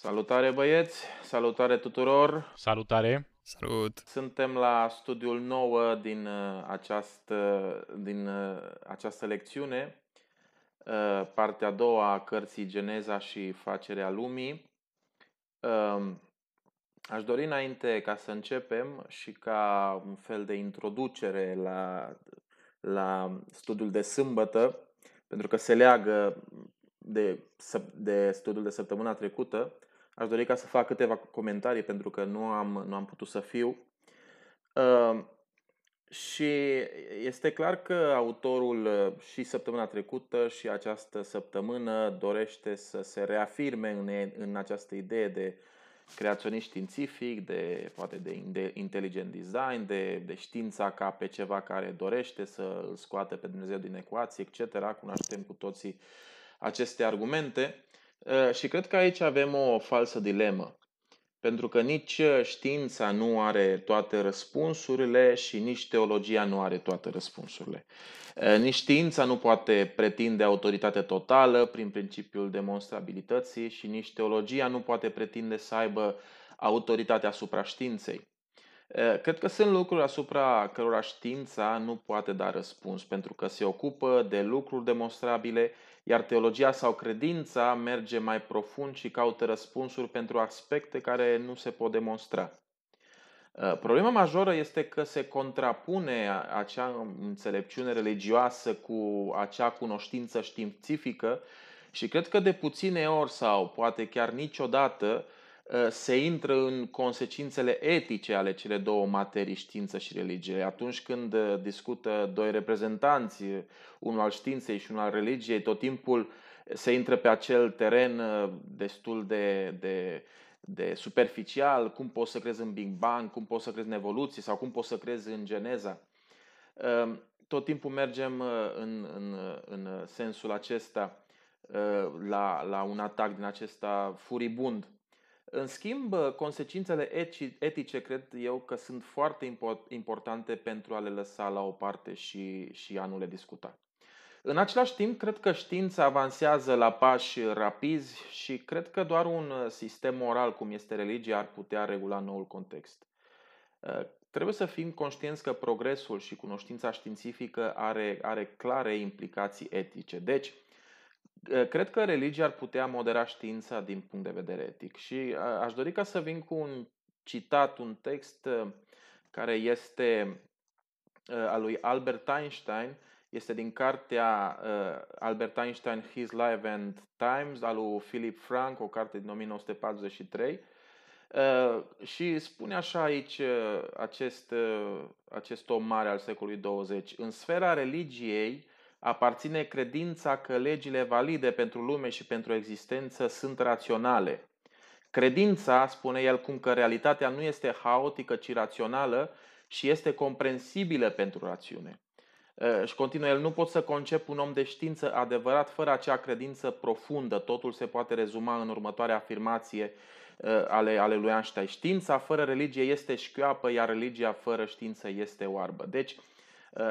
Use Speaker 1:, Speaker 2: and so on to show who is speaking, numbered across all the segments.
Speaker 1: Salutare băieți, salutare tuturor.
Speaker 2: Salutare.
Speaker 3: Salut!
Speaker 1: Suntem la studiul 9 din uh, această, din uh, această lecțiune, uh, partea a doua a cărții Geneza și facerea lumii. Um, aș dori înainte ca să începem și ca un fel de introducere la, la studiul de sâmbătă, pentru că se leagă de, de studiul de săptămâna trecută, Aș dori ca să fac câteva comentarii pentru că nu am, nu am putut să fiu. Uh, și este clar că autorul uh, și săptămâna trecută și această săptămână dorește să se reafirme în, în această idee de creaționist științific, de poate de, de intelligent design, de, de știința ca pe ceva care dorește să îl scoate pe Dumnezeu din ecuație, etc. Cunoaștem cu toții aceste argumente. Ă, și cred că aici avem o falsă dilemă. Pentru că nici știința nu are toate răspunsurile și nici teologia nu are toate răspunsurile. Ă, nici știința nu poate pretinde autoritate totală prin principiul demonstrabilității și nici teologia nu poate pretinde să aibă autoritate asupra științei. Ă, cred că sunt lucruri asupra cărora știința nu poate da răspuns, pentru că se ocupă de lucruri demonstrabile iar teologia sau credința merge mai profund și caută răspunsuri pentru aspecte care nu se pot demonstra. Uh, problema majoră este că se contrapune acea înțelepciune religioasă cu acea cunoștință științifică și cred că de puține ori sau poate chiar niciodată Uh, se intră în consecințele etice ale cele două materii, știință și religie. Atunci când uh, discută doi reprezentanți, unul al științei și unul al religiei, tot timpul se intră pe acel teren uh, destul de, de, de superficial, cum poți să crezi în Big Bang, cum poți să crezi în evoluție sau cum poți să crezi în geneza. Tot timpul mergem în, în, în sensul acesta la, la un atac din acesta furibund în schimb, consecințele etice cred eu că sunt foarte importante pentru a le lăsa la o parte și, și a nu le discuta. În același timp, cred că știința avansează la pași rapizi și cred că doar un sistem moral cum este religia ar putea regula noul context. Trebuie să fim conștienți că progresul și cunoștința științifică are, are clare implicații etice. Deci, Eh, cred că religia ar putea modera știința din punct de vedere etic și aș dori ca să vin cu un citat, un text eh, care este eh, al lui Albert Einstein, este din cartea Albert Einstein, His Life and Times, al lui Philip Frank, o carte din 1943. Și spune așa aici acest, acest om mare al secolului 20. În sfera religiei, aparține credința că legile valide pentru lume și pentru existență sunt raționale. Credința, spune el, cum că realitatea nu este haotică, ci rațională și este comprensibilă pentru rațiune. Și continuă el, nu pot să concep un om de știință adevărat fără acea credință profundă. Totul se poate rezuma în următoarea afirmație ale, ale lui Einstein. Știința fără religie este șchioapă, iar religia fără știință este oarbă. Deci, Uh,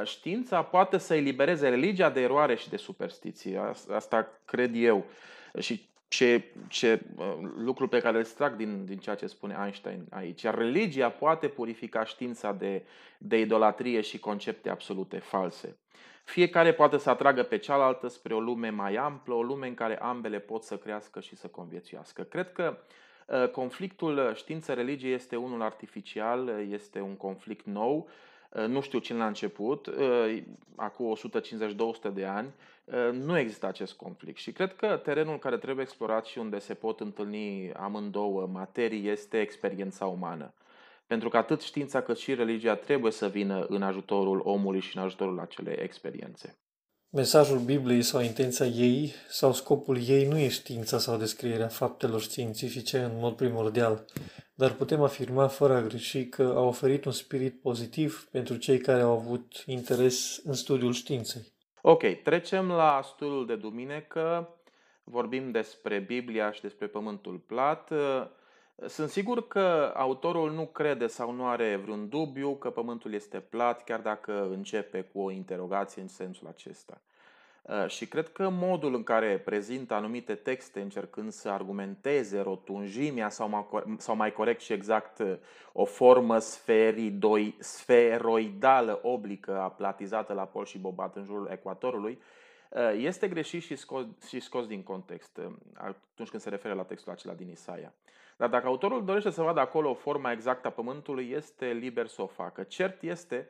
Speaker 1: știința poate să elibereze religia de eroare și de superstiție. Asta cred eu. Și ce, ce uh, lucru pe care îl trag din, din ceea ce spune Einstein aici. Iar religia poate purifica știința de, de idolatrie și concepte absolute false. Fiecare poate să atragă pe cealaltă spre o lume mai amplă, o lume în care ambele pot să crească și să conviețuiască. Cred că uh, conflictul știință-religie este unul artificial, este un conflict nou Uh, nu știu cine l-a început, uh, acum 150-200 de ani, uh, nu există acest conflict. Și cred că terenul care trebuie explorat și unde se pot întâlni amândouă materii este experiența umană. Pentru că atât știința cât și religia trebuie să vină în ajutorul omului și în ajutorul acelei experiențe.
Speaker 4: Mesajul Bibliei sau intenția ei sau scopul ei nu e știința sau descrierea faptelor științifice în mod primordial, dar putem afirma fără a greși că a oferit un spirit pozitiv pentru cei care au avut interes în studiul științei.
Speaker 1: Ok, trecem la studiul de duminică. Vorbim despre Biblia și despre pământul plat. Sunt sigur că autorul nu crede sau nu are vreun dubiu că pământul este plat, chiar dacă începe cu o interogație în sensul acesta. Uh, și cred că modul în care prezintă anumite texte încercând să argumenteze rotunjimea sau mai, sau mai corect și exact uh, o formă sferidoi, sferoidală oblică aplatizată la pol și bobat în jurul ecuatorului, uh, este greșit și scos, și scos din context atunci când se referă la textul acela din Isaia. Dar dacă autorul dorește să vadă acolo forma exactă a pământului, este liber să o facă. Cert este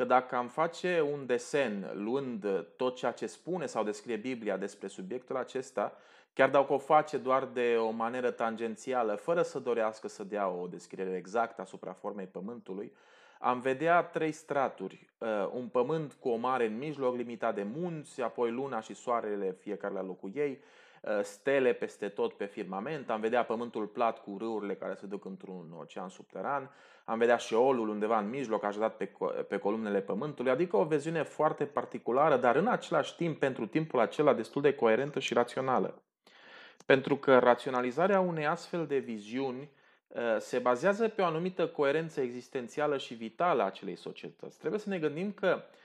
Speaker 1: că dacă am face un desen luând tot ceea ce spune sau descrie Biblia despre subiectul acesta, chiar dacă o face doar de o manieră tangențială, fără să dorească să dea o descriere exactă asupra formei pământului, am vedea trei straturi. Uh, un pământ cu o mare în mijloc, limitat de munți, apoi luna și soarele fiecare la locul ei, uh, stele peste tot pe firmament, am vedea pământul plat cu râurile care se duc într-un ocean subteran, am vedea Sheolul undeva în mijloc, așezat pe, pe columnele pământului, adică o viziune foarte particulară, dar în același timp, pentru timpul acela, destul de coerentă și rațională. Pentru că raționalizarea unei astfel de viziuni uh, se bazează pe o anumită coerență existențială și vitală a acelei societăți. Trebuie să ne gândim că uh,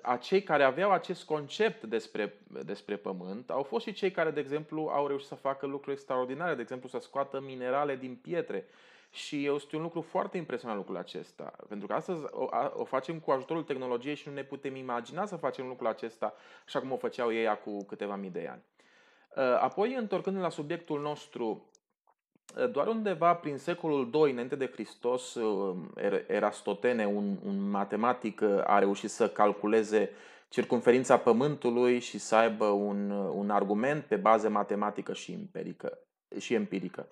Speaker 1: acei care aveau acest concept despre, despre pământ au fost și cei care, de exemplu, au reușit să facă lucruri extraordinare, de exemplu, să scoată minerale din pietre, și este un lucru foarte impresionant lucrul acesta. Pentru că astăzi o, o facem cu ajutorul tehnologiei și nu ne putem imagina să facem lucrul acesta așa cum o făceau ei acum câteva mii de ani. Uh, apoi, întorcând la subiectul nostru, uh, doar undeva prin secolul II înainte de Hristos, uh, er, Erastotene, un, un matematic, a reușit să calculeze circunferința Pământului și să aibă un, un argument pe bază matematică și empirică. Și empirică.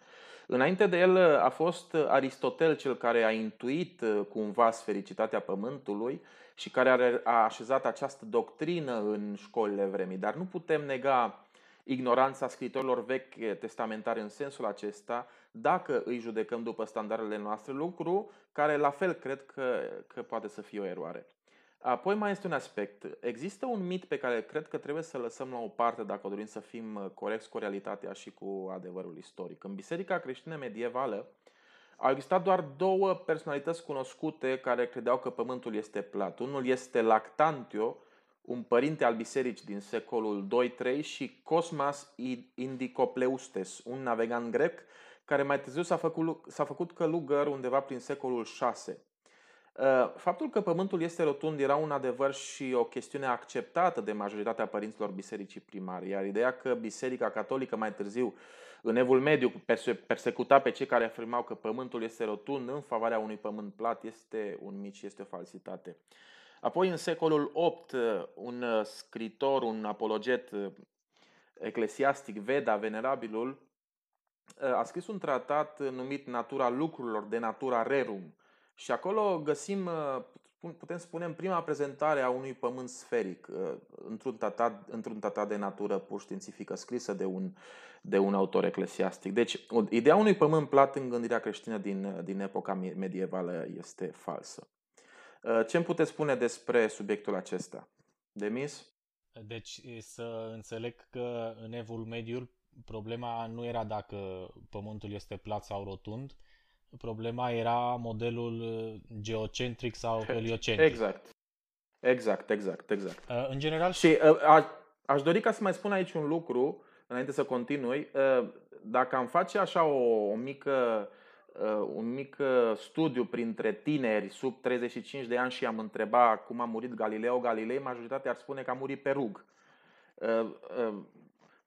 Speaker 1: Înainte de el a fost Aristotel cel care a intuit uh, cumva sfericitatea Pământului și care a așezat această doctrină în școlile vremii. Dar nu putem nega ignoranța scritorilor vechi testamentare în sensul acesta, dacă îi judecăm după standardele noastre, lucru care la fel cred că, că poate să fie o eroare. Apoi mai este un aspect. Există un mit pe care cred că trebuie să lăsăm la o parte dacă dorim să fim uh, corecți cu realitatea și cu adevărul istoric. În Biserica creștină medievală au existat doar două personalități cunoscute care credeau că pământul este plat. Unul este Lactantio, un părinte al bisericii din secolul 2-3 și Cosmas Indicopleustes, un navegant grec care mai târziu s-a făcut, s-a făcut călugăr undeva prin secolul 6. Uh, faptul că pământul este rotund era un adevăr și o chestiune acceptată de majoritatea părinților bisericii primare, iar ideea că Biserica Catolică mai târziu, în evul mediu, persecuta pe cei care afirmau că pământul este rotund în favoarea unui pământ plat este un mit și este o falsitate. Apoi, în secolul VIII, uh, un uh, scritor, un apologet eclesiastic, Veda, venerabilul, a scris un tratat numit Natura lucrurilor, de natura rerum, și acolo găsim, uh, putem spune, în prima prezentare a unui pământ sferic, uh, într-un tratat, într-un tratat de natură pur științifică scrisă de un, de un autor eclesiastic. Deci, ideea unui pământ plat în gândirea creștină din, din epoca medievală este falsă. Uh, ce îmi puteți spune despre subiectul acesta? Demis?
Speaker 2: Deci, să înțeleg că în evul mediu problema nu era dacă pământul este plat sau rotund, Problema era modelul uh, geocentric sau heliocentric.
Speaker 1: Exact. Exact, exact, exact.
Speaker 2: Uh, în general...
Speaker 1: Și uh, a, aș dori ca să mai spun aici un lucru, înainte să continui. Dacă am face așa o, o mică, un mic studiu printre tineri sub 35 de ani și am întreba cum a murit Galileo Galilei, majoritatea ar spune că a murit pe rug.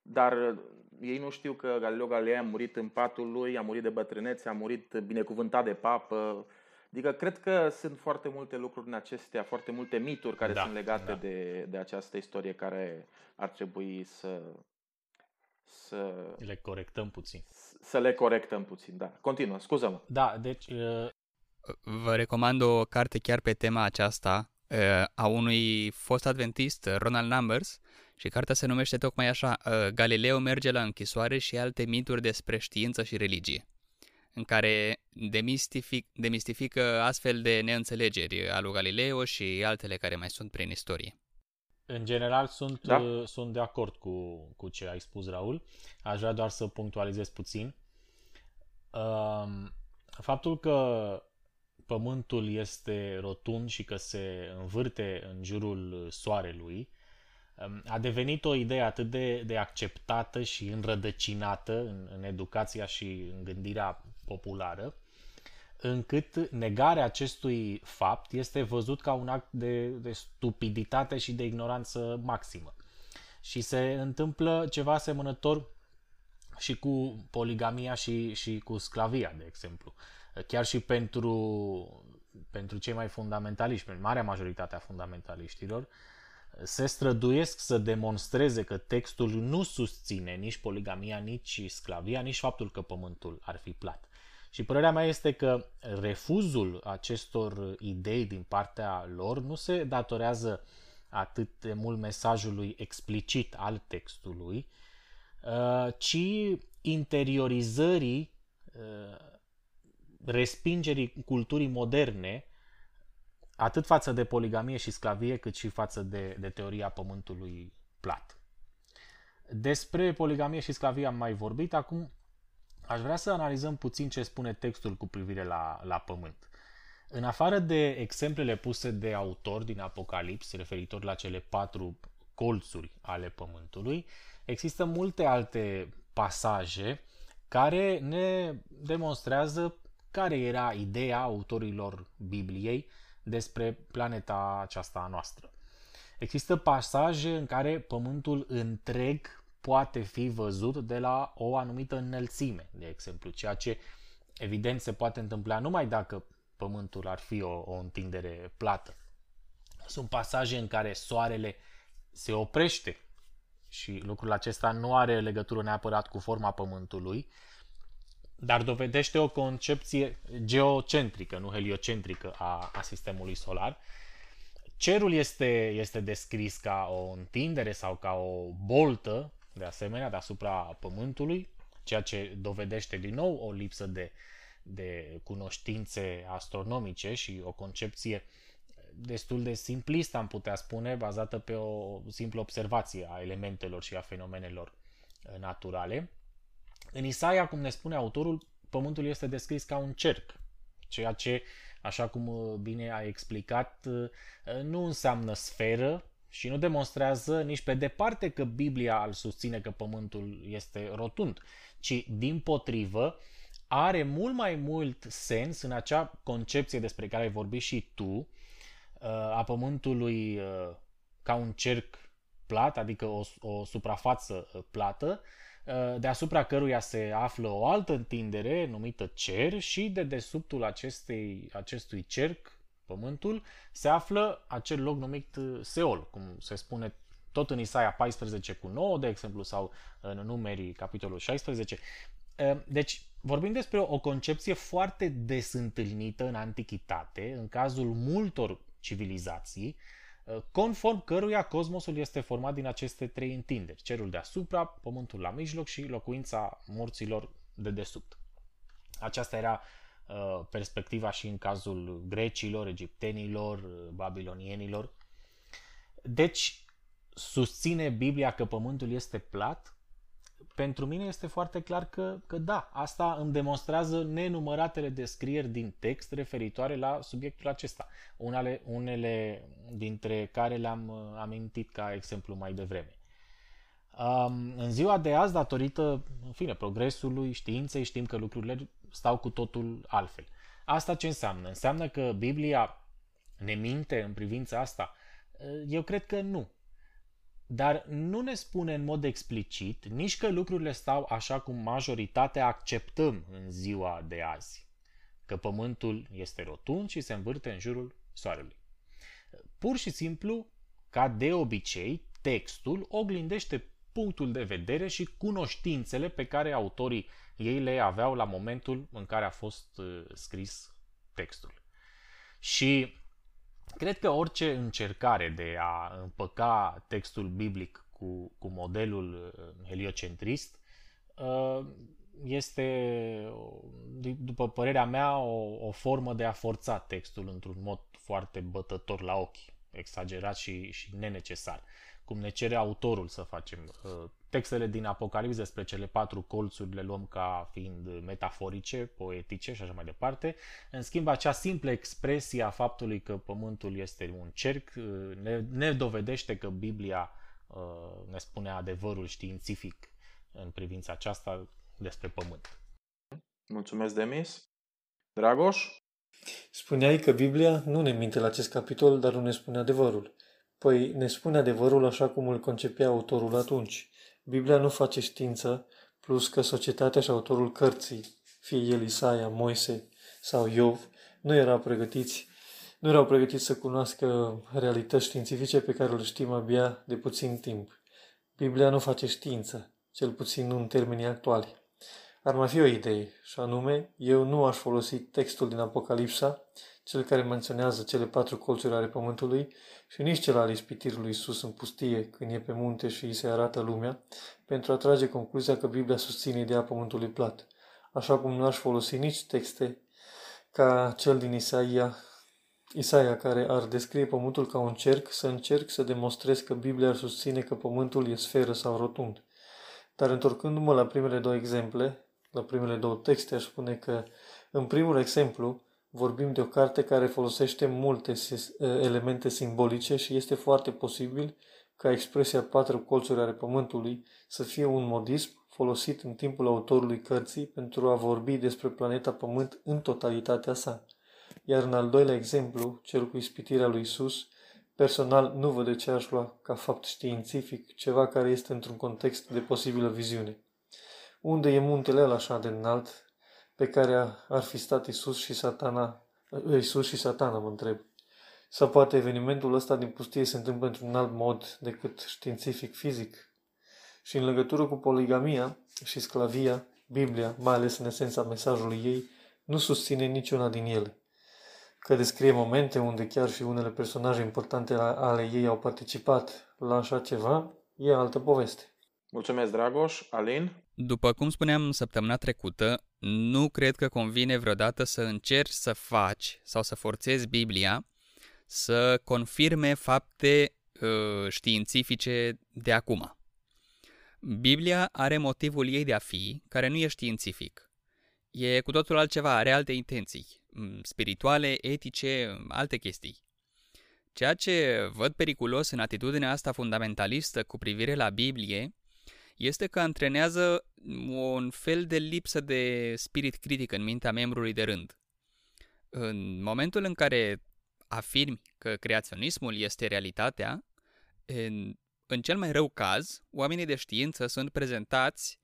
Speaker 1: Dar ei nu știu că Galileo Galilei a murit în patul lui, a murit de bătrânețe, a murit binecuvântat de papă. Adică cred că sunt foarte multe lucruri în acestea, foarte multe mituri care da, sunt legate da. de, de această istorie care ar trebui să,
Speaker 2: să... Le corectăm puțin.
Speaker 1: Să le corectăm puțin, da. Continuă, scuză-mă.
Speaker 2: Da, deci... Uh...
Speaker 3: Vă recomand o carte chiar pe tema aceasta uh, a unui fost adventist, Ronald Numbers, și cartea se numește tocmai așa, uh, Galileo merge la închisoare și alte mituri despre știință și religie, în care demistific, demistifică astfel de neînțelegeri al lui Galileo și altele care mai sunt prin istorie.
Speaker 2: În general sunt, da? uh, sunt de acord cu, cu ce ai spus, Raul. Aș vrea doar să punctualizez puțin. Uh, faptul că Pământul este rotund și că se învârte în jurul Soarelui um, a devenit o idee atât de, de acceptată și înrădăcinată în, în educația și în gândirea populară, încât negarea acestui fapt este văzut ca un act de, de stupiditate și de ignoranță maximă. Și se întâmplă ceva asemănător și cu poligamia și, și cu sclavia, de exemplu. Chiar și pentru, pentru cei mai fundamentaliști, pentru marea majoritate a fundamentaliștilor, se străduiesc să demonstreze că textul nu susține nici poligamia, nici sclavia, nici faptul că pământul ar fi plat. Și părerea mea este că refuzul acestor idei din partea lor nu se datorează atât de mult mesajului explicit al textului, uh, ci interiorizării uh, respingerii culturii moderne atât față de poligamie și sclavie, cât și față de, de teoria pământului plat. Despre poligamie și sclavie am mai vorbit, acum aș vrea să analizăm puțin ce spune textul cu privire la, la pământ. În afară de exemplele puse de autor din Apocalips, referitor la cele patru colțuri ale pământului, există multe alte pasaje care ne demonstrează care era ideea autorilor Bibliei despre planeta aceasta a noastră. Există pasaje în care pământul întreg poate fi văzut de la o anumită înălțime, de exemplu, ceea ce evident se poate întâmpla numai dacă pământul ar fi o, o întindere plată. Sunt pasaje în care soarele se oprește și lucrul acesta nu are legătură neapărat cu forma pământului, dar dovedește o concepție geocentrică, nu heliocentrică a, a sistemului solar. Cerul este, este descris ca o întindere sau ca o boltă, de asemenea, deasupra Pământului, ceea ce dovedește din nou o lipsă de, de cunoștințe astronomice și o concepție destul de simplistă, am putea spune, bazată pe o simplă observație a elementelor și a fenomenelor naturale. În Isaia, cum ne spune autorul, pământul este descris ca un cerc, ceea ce, așa cum uh, bine a explicat, uh, nu înseamnă sferă și nu demonstrează nici pe departe că Biblia îl susține că pământul este rotund, ci din potrivă are mult mai mult sens în acea concepție despre care ai vorbit și tu, uh, a pământului ca un cerc plat, adică o, o suprafață plată, Uh, deasupra căruia se află o altă întindere numită cer și de desubtul acestei, acestui cerc, pământul, se află acel loc numit uh, Seol, cum se spune tot în Isaia 14 cu 9, de exemplu, sau în numerii capitolul 16. Uh, deci, vorbim despre o concepție foarte des întâlnită în antichitate, în cazul multor civilizații, Uh, conform căruia cosmosul este format din aceste trei întinderi, cerul deasupra, pământul la mijloc și locuința morților de desubt. Aceasta era uh, perspectiva și în cazul grecilor, egiptenilor, uh, babilonienilor. Deci, susține Biblia că pământul este plat? pentru mine este foarte clar că, că da, asta îmi demonstrează nenumăratele descrieri din text referitoare la subiectul acesta. Unele, unele dintre care le-am uh, amintit ca exemplu mai devreme. Um, în ziua de azi, datorită, în fine, progresului științei, știm că lucrurile stau cu totul altfel. Asta ce înseamnă? Înseamnă că Biblia ne minte în privința asta? Eu cred că nu dar nu ne spune în mod explicit nici că lucrurile stau așa cum majoritatea acceptăm în ziua de azi, că pământul este rotund și se învârte în jurul soarelui. Pur și simplu, ca de obicei, textul oglindește punctul de vedere și cunoștințele pe care autorii ei le aveau la momentul în care a fost uh, scris textul. Și Cred că orice încercare de a împăca textul biblic cu, cu modelul uh, heliocentrist uh, este, după părerea mea, o, o formă de a forța textul într-un mod foarte bătător la ochi, exagerat și, și nenecesar cum ne cere autorul să facem. Uh, textele din Apocalips despre cele patru colțuri le luăm ca fiind metaforice, poetice și așa mai departe. În schimb, acea simplă expresie a faptului că pământul este un cerc uh, ne, ne dovedește că Biblia uh, ne spune adevărul științific în privința aceasta despre Pământ.
Speaker 1: Mulțumesc, Demis. Dragoș?
Speaker 4: Spuneai că Biblia nu ne minte la acest capitol, dar nu ne spune adevărul. Păi ne spune adevărul așa cum îl concepea autorul atunci. Biblia nu face știință, plus că societatea și autorul cărții, fie el Isaia, Moise sau Iov, nu erau pregătiți nu erau pregătiți să cunoască realități științifice pe care le știm abia de puțin timp. Biblia nu face știință, cel puțin nu în termenii actuali. Ar mai fi o idee, și anume, eu nu aș folosi textul din Apocalipsa, cel care menționează cele patru colțuri ale pământului, și nici cel al ispitirului sus în pustie, când e pe munte și îi se arată lumea, pentru a trage concluzia că Biblia susține ideea pământului plat, așa cum nu aș folosi nici texte ca cel din Isaia, Isaia care ar descrie pământul ca un cerc, să încerc să demonstrez că Biblia ar susține că pământul e sferă sau rotund. Dar întorcându-mă la primele două exemple, la primele două texte, aș spune că, în primul exemplu, vorbim de o carte care folosește multe elemente simbolice și este foarte posibil ca expresia patru colțuri ale pământului să fie un modism folosit în timpul autorului cărții pentru a vorbi despre planeta Pământ în totalitatea sa. Iar în al doilea exemplu, cel cu ispitirea lui Isus, personal nu văd de ce aș lua ca fapt științific ceva care este într-un context de posibilă viziune. Unde e muntele ăla așa de înalt pe care ar fi stat Isus și satana, Isus și satana, mă întreb. Sau poate evenimentul ăsta din pustie se întâmplă într-un alt mod decât științific-fizic? Și în legătură cu poligamia și sclavia, Biblia, mai ales în esența mesajului ei, nu susține niciuna din ele. Că descrie momente unde chiar și unele personaje importante ale ei au participat la așa ceva, e altă poveste.
Speaker 1: Mulțumesc, Dragoș. Alin?
Speaker 3: După cum spuneam săptămâna trecută, nu cred că convine vreodată să încerci să faci sau să forțezi Biblia să confirme fapte uh, științifice de acum. Biblia are motivul ei de a fi, care nu e științific. E cu totul altceva, are alte intenții, spirituale, etice, alte chestii. Ceea ce văd periculos în atitudinea asta fundamentalistă cu privire la Biblie este că antrenează un fel de lipsă de spirit critic în mintea membrului de rând. În momentul în care afirmi că creaționismul este realitatea, în, în cel mai rău caz, oamenii de știință sunt prezentați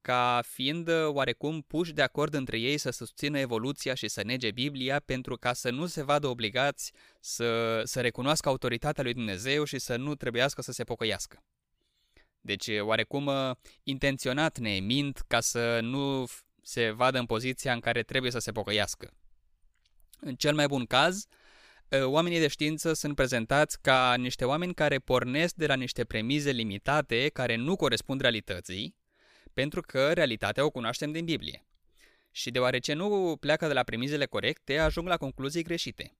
Speaker 3: ca fiind oarecum puși de acord între ei să susțină evoluția și să nege Biblia pentru ca să nu se vadă obligați să, să recunoască autoritatea lui Dumnezeu și să nu trebuiască să se pocăiască. Deci, oarecum uh, intenționat ne mint ca să nu se vadă în poziția în care trebuie să se pocăiască. În cel mai bun caz, uh, oamenii de știință sunt prezentați ca niște oameni care pornesc de la niște premize limitate care nu corespund realității, pentru că realitatea o cunoaștem din Biblie. Și deoarece nu pleacă de la premizele corecte, ajung la concluzii greșite.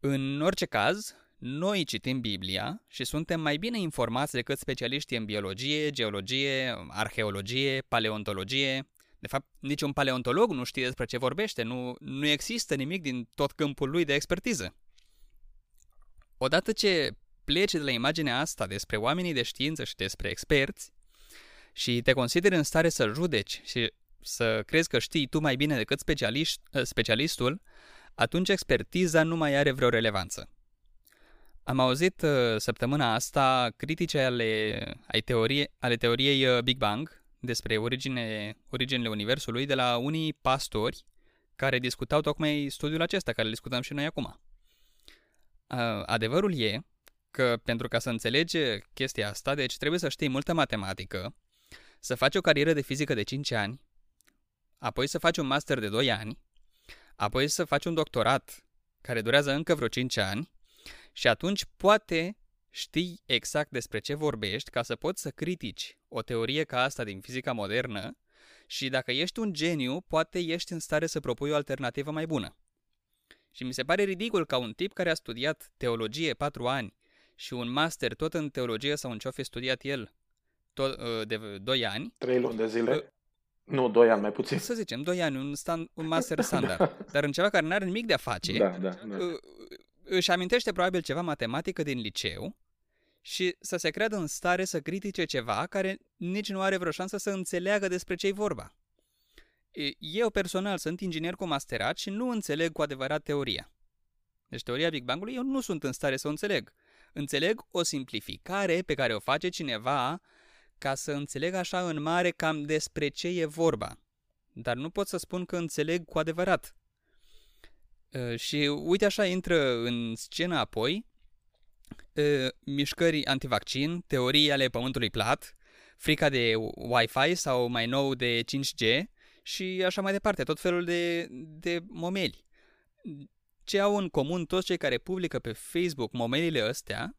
Speaker 3: În orice caz, noi citim Biblia și suntem mai bine informați decât specialiștii în biologie, geologie, arheologie, paleontologie. De fapt, niciun paleontolog nu știe despre ce vorbește, nu, nu există nimic din tot câmpul lui de expertiză. Odată ce pleci de la imaginea asta despre oamenii de știință și despre experți și te consideri în stare să judeci și să crezi că știi tu mai bine decât specialist, specialistul, atunci expertiza nu mai are vreo relevanță. Am auzit uh, săptămâna asta critice ale, ale, teorie, ale teoriei uh, Big Bang despre origine, originele Universului de la unii pastori care discutau tocmai studiul acesta, care îl discutăm și noi acum. Uh, adevărul e că pentru ca să înțelegi chestia asta, deci trebuie să știi multă matematică, să faci o carieră de fizică de 5 ani, apoi să faci un master de 2 ani, apoi să faci un doctorat care durează încă vreo 5 ani și atunci poate știi exact despre ce vorbești ca să poți să critici o teorie ca asta din fizica modernă și dacă ești un geniu, poate ești în stare să propui o alternativă mai bună. Și mi se pare ridicol ca un tip care a studiat teologie 4 ani și un master tot în teologie sau în ce fi studiat el tot, uh, de 2 ani.
Speaker 1: 3 luni de zile. Uh, nu, 2 ani mai puțin.
Speaker 3: Să zicem, 2 ani, un, stand, un master standard. da. Dar în ceva care nu are nimic de a face,
Speaker 1: da, da, da.
Speaker 3: Uh, își amintește probabil ceva matematică din liceu și să se creadă în stare să critique ceva care nici nu are vreo șansă să înțeleagă despre ce-i vorba. Eu personal sunt inginer cu masterat și nu înțeleg cu adevărat teoria. Deci teoria Big Bang-ului eu nu sunt în stare să o înțeleg. Înțeleg o simplificare pe care o face cineva ca să înțeleg așa în mare cam despre ce e vorba. Dar nu pot să spun că înțeleg cu adevărat. Și uite așa intră în scenă apoi mișcări antivaccin, teorii ale pământului plat, frica de Wi-Fi sau mai nou de 5G și așa mai departe, tot felul de, de momeli. Ce au în comun toți cei care publică pe Facebook momelile astea,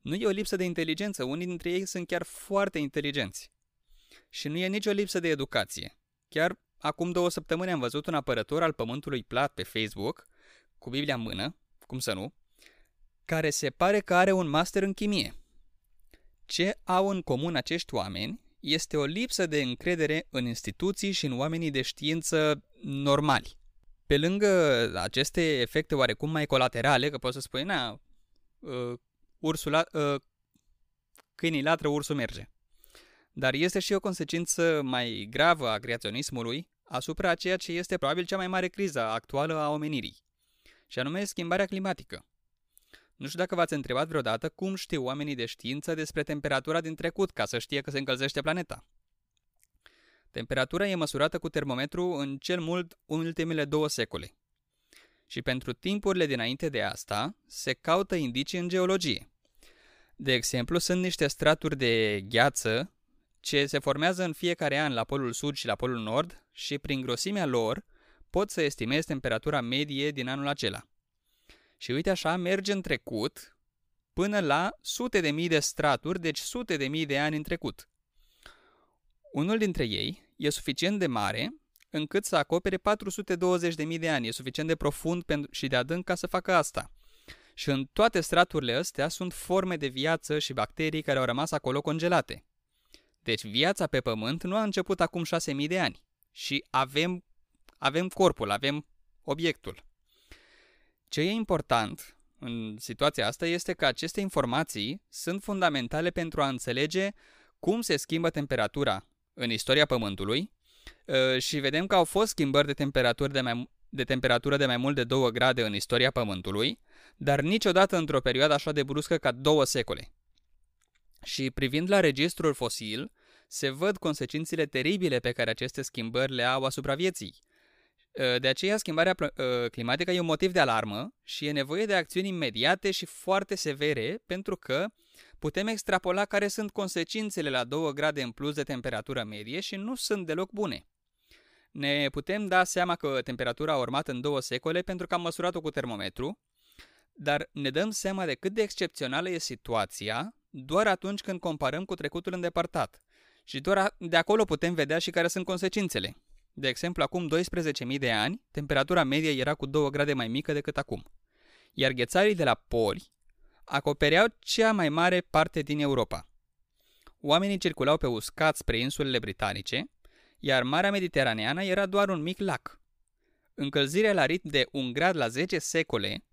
Speaker 3: nu e o lipsă de inteligență, unii dintre ei sunt chiar foarte inteligenți. Și nu e nicio lipsă de educație. Chiar acum două săptămâni am văzut un apărător al pământului plat pe Facebook, cu Biblia în mână, cum să nu, care se pare că are un master în chimie. Ce au în comun acești oameni este o lipsă de încredere în instituții și în oamenii de știință normali. Pe lângă aceste efecte oarecum mai colaterale, că poți să spui, na, uh, ursul, uh, câinii latră, ursul merge. Dar este și o consecință mai gravă a creaționismului asupra ceea ce este probabil cea mai mare criză actuală a omenirii, și anume schimbarea climatică. Nu știu dacă v-ați întrebat vreodată cum știu oamenii de știință despre temperatura din trecut ca să știe că se încălzește planeta. Temperatura e măsurată cu termometru în cel mult ultimele două secole. Și pentru timpurile dinainte de asta, se caută indicii în geologie. De exemplu, sunt niște straturi de gheață ce se formează în fiecare an la polul sud și la polul nord și prin grosimea lor pot să estimezi temperatura medie din anul acela. Și uite așa, merge în trecut până la sute de mii de straturi, deci sute de mii de ani în trecut. Unul dintre ei e suficient de mare încât să acopere 420 de mii de ani. E suficient de profund și de adânc ca să facă asta. Și în toate straturile astea sunt forme de viață și bacterii care au rămas acolo congelate. Deci viața pe Pământ nu a început acum 6.000 de ani. Și avem, avem corpul, avem obiectul. Ce e important în situația asta este că aceste informații sunt fundamentale pentru a înțelege cum se schimbă temperatura în istoria Pământului ă, și vedem că au fost schimbări de temperatură de mai, de temperatură de mai mult de 2 grade în istoria Pământului, dar niciodată într-o perioadă așa de bruscă ca două secole. Și privind la registrul fosil, se văd consecințele teribile pe care aceste schimbări le au asupra vieții – Ă, de aceea, schimbarea ă, climatică e un motiv de alarmă și e nevoie de acțiuni imediate și foarte severe pentru că putem extrapola care sunt consecințele la 2 grade în plus de temperatură medie și nu sunt deloc bune. Ne putem da seama că temperatura a urmat în două secole pentru că am măsurat-o cu termometru, dar ne dăm seama de cât de excepțională e situația doar atunci când comparăm cu trecutul îndepărtat. Și doar de acolo putem vedea și care sunt consecințele. De exemplu, acum 12.000 de ani, temperatura medie era cu 2 grade mai mică decât acum, iar ghețarii de la poli acopereau cea mai mare parte din Europa. Oamenii circulau pe uscat spre insulele britanice, iar Marea Mediteraneană era doar un mic lac. Încălzirea la ritm de un grad la 10 secole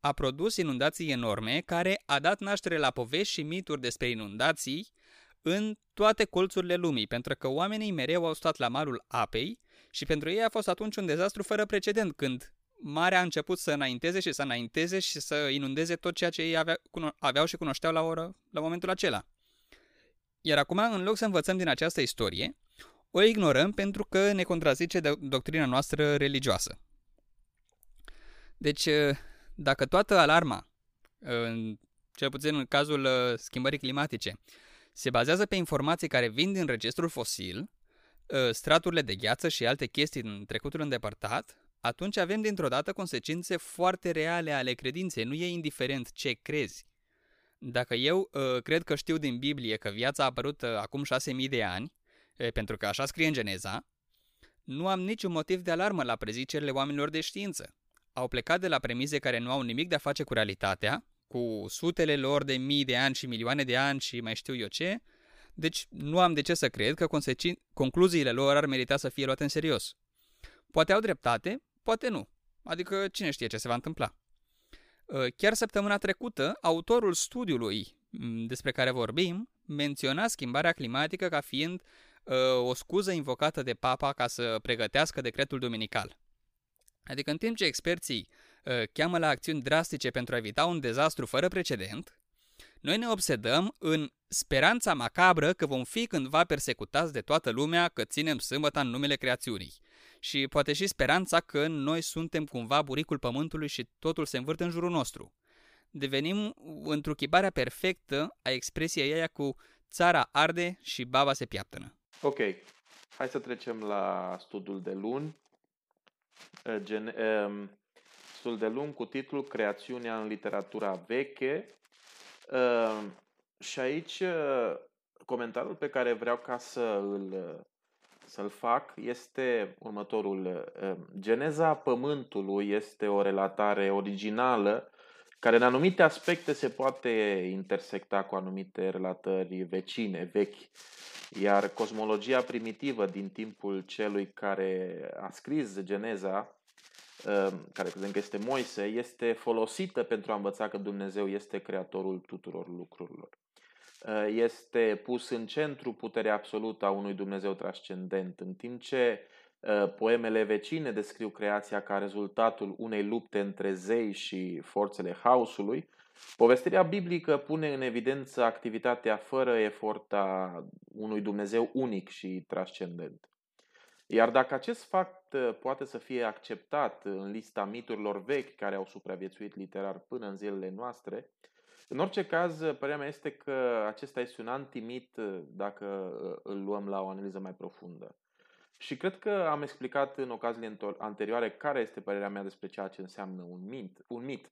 Speaker 3: a produs inundații enorme care a dat naștere la povești și mituri despre inundații în toate colțurile lumii, pentru că oamenii mereu au stat la malul apei și pentru ei a fost atunci un dezastru fără precedent, când marea a început să înainteze și să înainteze și să inundeze tot ceea ce ei avea, aveau și cunoșteau la, oră, la momentul acela. Iar acum, în loc să învățăm din această istorie, o ignorăm pentru că ne contrazice de doctrina noastră religioasă. Deci, dacă toată alarma, cel puțin în cazul schimbării climatice, se bazează pe informații care vin din registrul fosil, ă, straturile de gheață și alte chestii din trecutul îndepărtat, atunci avem dintr-o dată consecințe foarte reale ale credinței. Nu e indiferent ce crezi. Dacă eu uh, cred că știu din Biblie că viața a apărut uh, acum 6.000 de ani, uh, pentru că așa scrie în Geneza, nu am niciun motiv de alarmă la prezicerile oamenilor de știință. Au plecat de la premize care nu au nimic de a face cu realitatea cu sutele lor de mii de ani și milioane de ani și mai știu eu ce, deci nu am de ce să cred că consecin- concluziile lor ar merita să fie luate în serios. Poate au dreptate, poate nu. Adică cine știe ce se va întâmpla. Chiar săptămâna trecută, autorul studiului despre care vorbim menționa schimbarea climatică ca fiind o scuză invocată de papa ca să pregătească decretul duminical. Adică în timp ce experții cheamă la acțiuni drastice pentru a evita un dezastru fără precedent, noi ne obsedăm în speranța macabră că vom fi cândva persecutați de toată lumea că ținem sâmbăta în numele creațiunii. Și poate și speranța că noi suntem cumva buricul pământului și totul se învârte în jurul nostru. Devenim întruchiparea perfectă a expresiei aia cu țara arde și baba se piaptănă.
Speaker 1: Ok, hai să trecem la studiul de luni. Gen, um, studiul de luni cu titlul Creațiunea în literatura veche Uh, și aici uh, comentariul pe care vreau ca să îl, să-l fac este următorul. Uh, Geneza Pământului este o relatare originală care în anumite aspecte se poate intersecta cu anumite relatări vecine, vechi. Iar cosmologia primitivă din timpul celui care a scris Geneza Ehm, care credem că este Moise, este folosită pentru a învăța că Dumnezeu este creatorul tuturor lucrurilor. Ehm, este pus în centru puterea absolută a unui Dumnezeu transcendent, în timp ce ehm, poemele vecine descriu creația ca rezultatul unei lupte între zei și forțele haosului, povestirea biblică pune în evidență activitatea fără efort a unui Dumnezeu unic și transcendent. Iar dacă acest fapt uh, poate să fie acceptat în lista miturilor vechi care au supraviețuit literar până în zilele noastre, în orice caz, părerea mea este că acesta este un antimit uh, dacă uh, îl luăm la o analiză mai profundă. Și cred că am explicat în ocaziile anterioare care este părerea mea despre ceea ce înseamnă un mit. Un mit.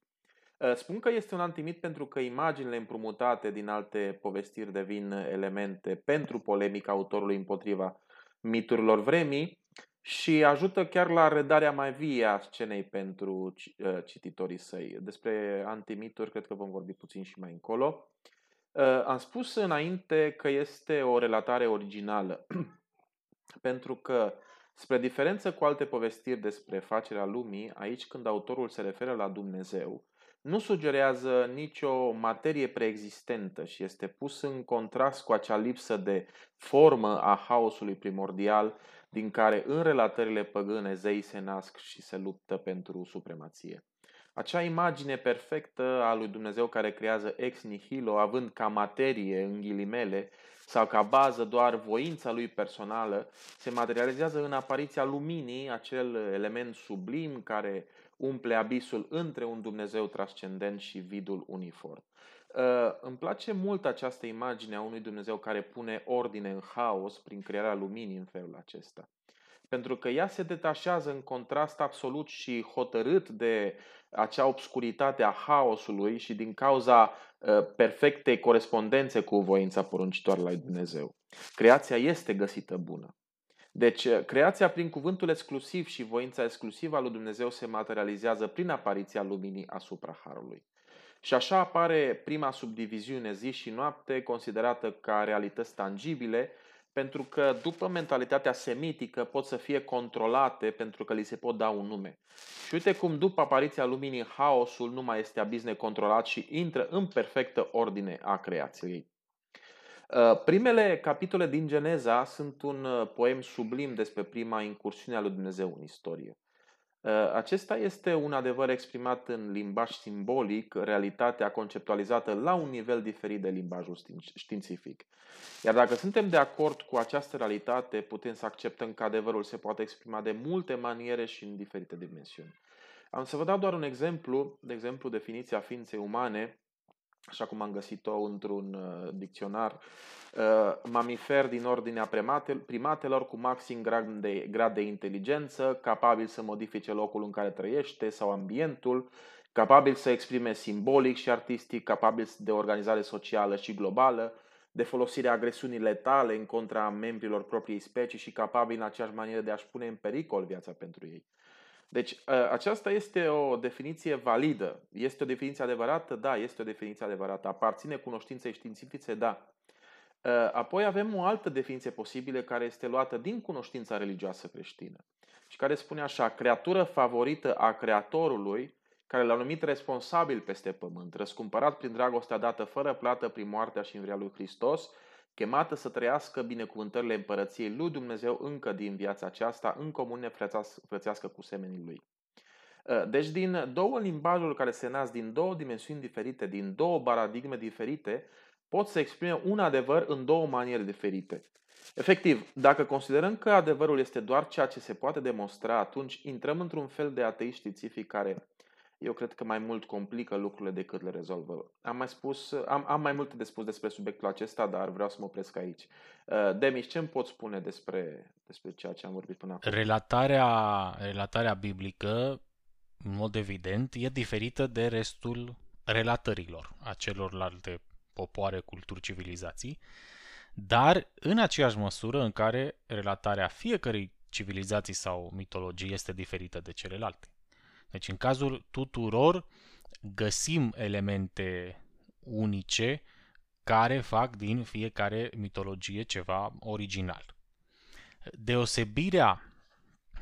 Speaker 1: Spun că este un antimit pentru că imaginile împrumutate din alte povestiri devin elemente pentru polemica autorului împotriva miturilor vremii și ajută chiar la redarea mai vie a scenei pentru uh, cititorii săi. Despre antimituri cred că vom vorbi puțin și mai încolo. Uh, am spus înainte că este o relatare originală, pentru că, spre diferență cu alte povestiri despre facerea lumii, aici când autorul se referă la Dumnezeu, nu sugerează nicio materie preexistentă și este pus în contrast cu acea lipsă de formă a haosului primordial din care în relatările păgâne zeii se nasc și se luptă pentru supremație. Acea imagine perfectă a lui Dumnezeu care creează ex nihilo, având ca materie, în ghilimele, sau ca bază doar voința lui personală, se materializează în apariția luminii, acel element sublim care umple abisul între un Dumnezeu transcendent și vidul uniform. Uh, îmi place mult această imagine a unui Dumnezeu care pune ordine în haos prin crearea luminii în felul acesta. Pentru că ea se detașează în contrast absolut și hotărât de acea obscuritate a haosului și din cauza uh, perfectei corespondențe cu voința poruncitoare la Dumnezeu. Creația este găsită bună. Deci, eh, creația prin cuvântul exclusiv și voința exclusivă a lui Dumnezeu se materializează prin apariția luminii asupra Harului. Și așa apare prima subdiviziune zi și noapte, considerată ca realități tangibile, pentru că după mentalitatea semitică pot să fie controlate pentru că li se pot da un nume. Și uite cum după apariția luminii haosul nu mai este abis necontrolat și intră în perfectă ordine a creației. Uh, primele capitole din Geneza sunt un uh, poem sublim despre prima incursiune a lui Dumnezeu în istorie. Uh, acesta este un adevăr exprimat în limbaj simbolic, realitatea conceptualizată la un nivel diferit de limbajul științific. Iar dacă suntem de acord cu această realitate, putem să acceptăm că adevărul se poate exprima de multe maniere și în diferite dimensiuni. Am să vă dau doar un exemplu, de exemplu definiția ființei umane așa cum am găsit-o într-un uh, dicționar, uh, mamifer din ordinea primatelor cu maxim grad de, grad de inteligență, capabil să modifice locul în care trăiește sau ambientul, capabil să exprime simbolic și artistic, capabil de organizare socială și globală, de folosirea agresiunii letale în contra membrilor propriei specii și capabil în aceeași manieră de a-și pune în pericol viața pentru ei. Deci ă, aceasta este o definiție validă. Este o definiție adevărată? Da, este o definiție adevărată. Aparține cunoștinței științifice? Da. Ă, apoi avem o altă definiție posibilă care este luată din cunoștința religioasă creștină și care spune așa, creatură favorită a Creatorului care l-a numit responsabil peste pământ, răscumpărat prin dragostea dată fără plată prin moartea și învia lui Hristos, chemată să trăiască binecuvântările împărăției lui Dumnezeu încă din viața aceasta, în comune frățească cu semenii lui. Ă, deci din două limbajuri care se nasc din două dimensiuni diferite, din două paradigme diferite, pot să exprime un adevăr în două maniere diferite. Efectiv, dacă considerăm că adevărul este doar ceea ce se poate demonstra, atunci intrăm într-un fel de ateist științific care eu cred că mai mult complică lucrurile decât le rezolvă. Am mai spus, am, am mai multe de spus despre subiectul acesta, dar vreau să mă opresc aici. Uh, Demis, ce îmi poți spune despre, despre ceea ce am vorbit până acum?
Speaker 2: Relatarea, relatarea biblică, în mod evident, e diferită de restul relatărilor a celorlalte popoare, culturi, civilizații, dar în aceeași măsură în care relatarea fiecărei civilizații sau mitologii este diferită de celelalte. Deci în cazul tuturor găsim elemente unice care fac din fiecare mitologie ceva original. Deosebirea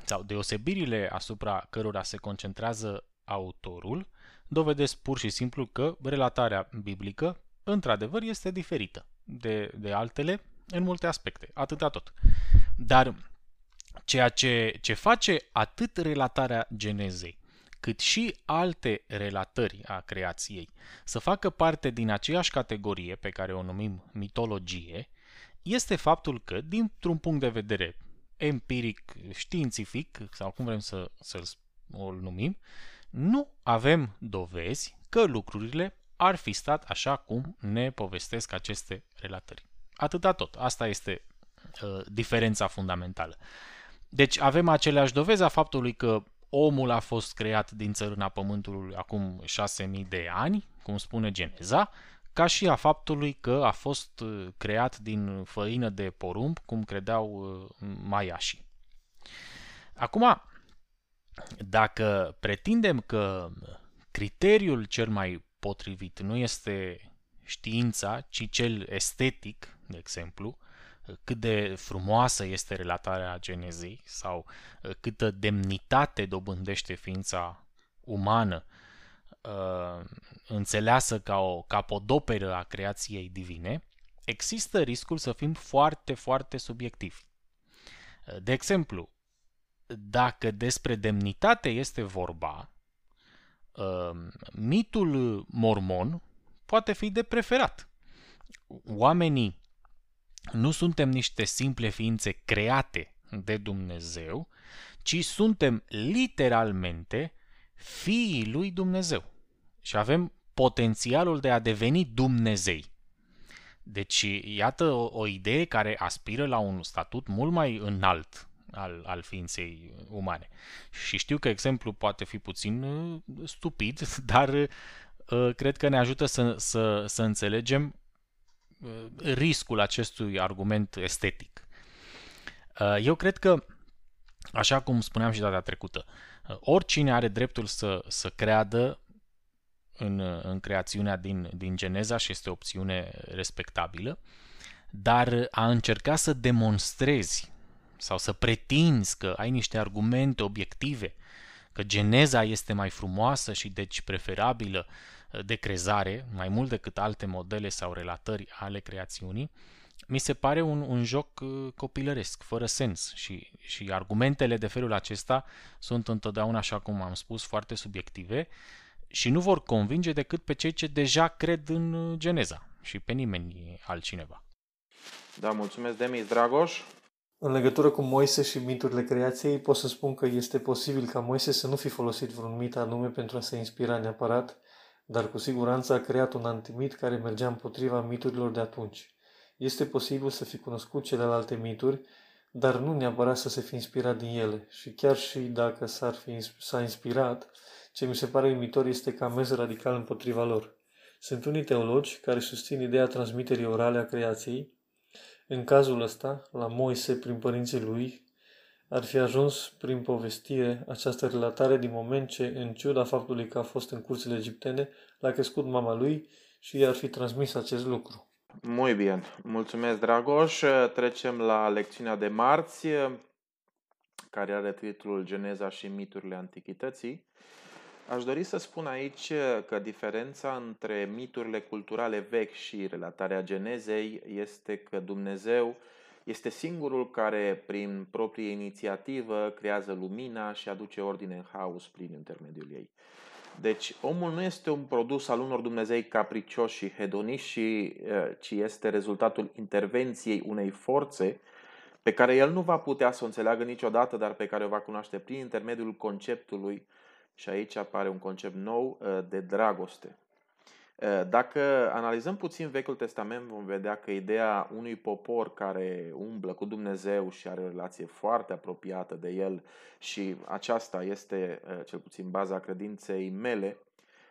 Speaker 2: sau deosebirile asupra cărora se concentrează autorul dovedesc pur și simplu că relatarea biblică într-adevăr este diferită de, de altele în multe aspecte, atâta tot. Dar ceea ce, ce face atât relatarea genezei, cât și alte relatări a creației să facă parte din aceeași categorie pe care o numim mitologie, este faptul că, dintr-un punct de vedere empiric, științific, sau cum vrem să, să-l o numim, nu avem dovezi că lucrurile ar fi stat așa cum ne povestesc aceste relatări. Atâta tot. Asta este uh, diferența fundamentală. Deci avem aceleași dovezi a faptului că omul a fost creat din țărâna pământului acum 6000 de ani, cum spune Geneza, ca și a faptului că a fost uh, creat din făină de porumb, cum credeau uh, maiașii. Acum, dacă pretindem că criteriul cel mai potrivit nu este știința, ci cel estetic, de exemplu, cât de frumoasă este relatarea genezei sau uh, câtă demnitate dobândește ființa umană uh, înțeleasă ca o capodoperă a creației divine, există riscul să fim foarte, foarte subiectivi. Uh, de exemplu, dacă despre demnitate este vorba, mitul mormon poate fi de preferat. Oamenii nu suntem niște simple ființe create de Dumnezeu, ci suntem literalmente fiii lui Dumnezeu. Și avem potențialul de a deveni Dumnezei. Deci, iată o, o idee care aspiră la un statut mult mai înalt al, al ființei umane. Și știu că exemplul poate fi puțin uh, stupid, dar uh, cred că ne ajută să, să, să înțelegem Uh, riscul acestui argument estetic. Uh, eu cred că, așa cum spuneam și data trecută, uh, oricine are dreptul să, să creadă în, în creațiunea din, din Geneza și este o opțiune respectabilă, dar a încerca să demonstrezi sau să pretinzi că ai niște argumente obiective, că Geneza este mai frumoasă și deci preferabilă de crezare, mai mult decât alte modele sau relatări ale creațiunii, mi se pare un, un joc uh, copilăresc, fără sens și, și argumentele de felul acesta sunt întotdeauna, așa cum am spus, foarte subiective și nu vor convinge decât pe cei ce deja cred în uh, Geneza și pe nimeni altcineva.
Speaker 1: Da, mulțumesc, Demis Dragoș.
Speaker 4: În legătură cu Moise și miturile creației, pot să spun că este posibil ca Moise să nu fi folosit vreun mit anume pentru a se inspira neapărat, dar cu siguranță a creat un antimit care mergea împotriva miturilor de atunci. Este posibil să fi cunoscut celelalte mituri, dar nu neapărat să se fi inspirat din ele. Și chiar și dacă s-ar fi, s-a inspirat, ce mi se pare uimitor este că a mers radical împotriva lor. Sunt unii teologi care susțin ideea transmiterii orale a creației. În cazul ăsta, la Moise, prin părinții lui, ar fi ajuns prin povestire această relatare din moment ce, în ciuda faptului că a fost în curțile egiptene, l-a crescut mama lui și i-ar fi transmis acest lucru.
Speaker 1: Muy bien. Mulțumesc, Dragoș. Trecem la lecțiunea de marți, care are titlul Geneza și miturile antichității. Aș dori să spun aici că diferența între miturile culturale vechi și relatarea genezei este că Dumnezeu este singurul care, prin proprie inițiativă, creează lumina și aduce ordine în haos prin intermediul ei. Deci, omul nu este un produs al unor Dumnezei capricioși și hedoniști, ci este rezultatul intervenției unei forțe pe care el nu va putea să o înțeleagă niciodată, dar pe care o va cunoaște prin intermediul conceptului și aici apare un concept nou uh, de dragoste. Uh, dacă analizăm puțin Vechiul Testament, vom vedea că ideea unui popor care umblă cu Dumnezeu și are o relație foarte apropiată de el și aceasta este uh, cel puțin baza credinței mele,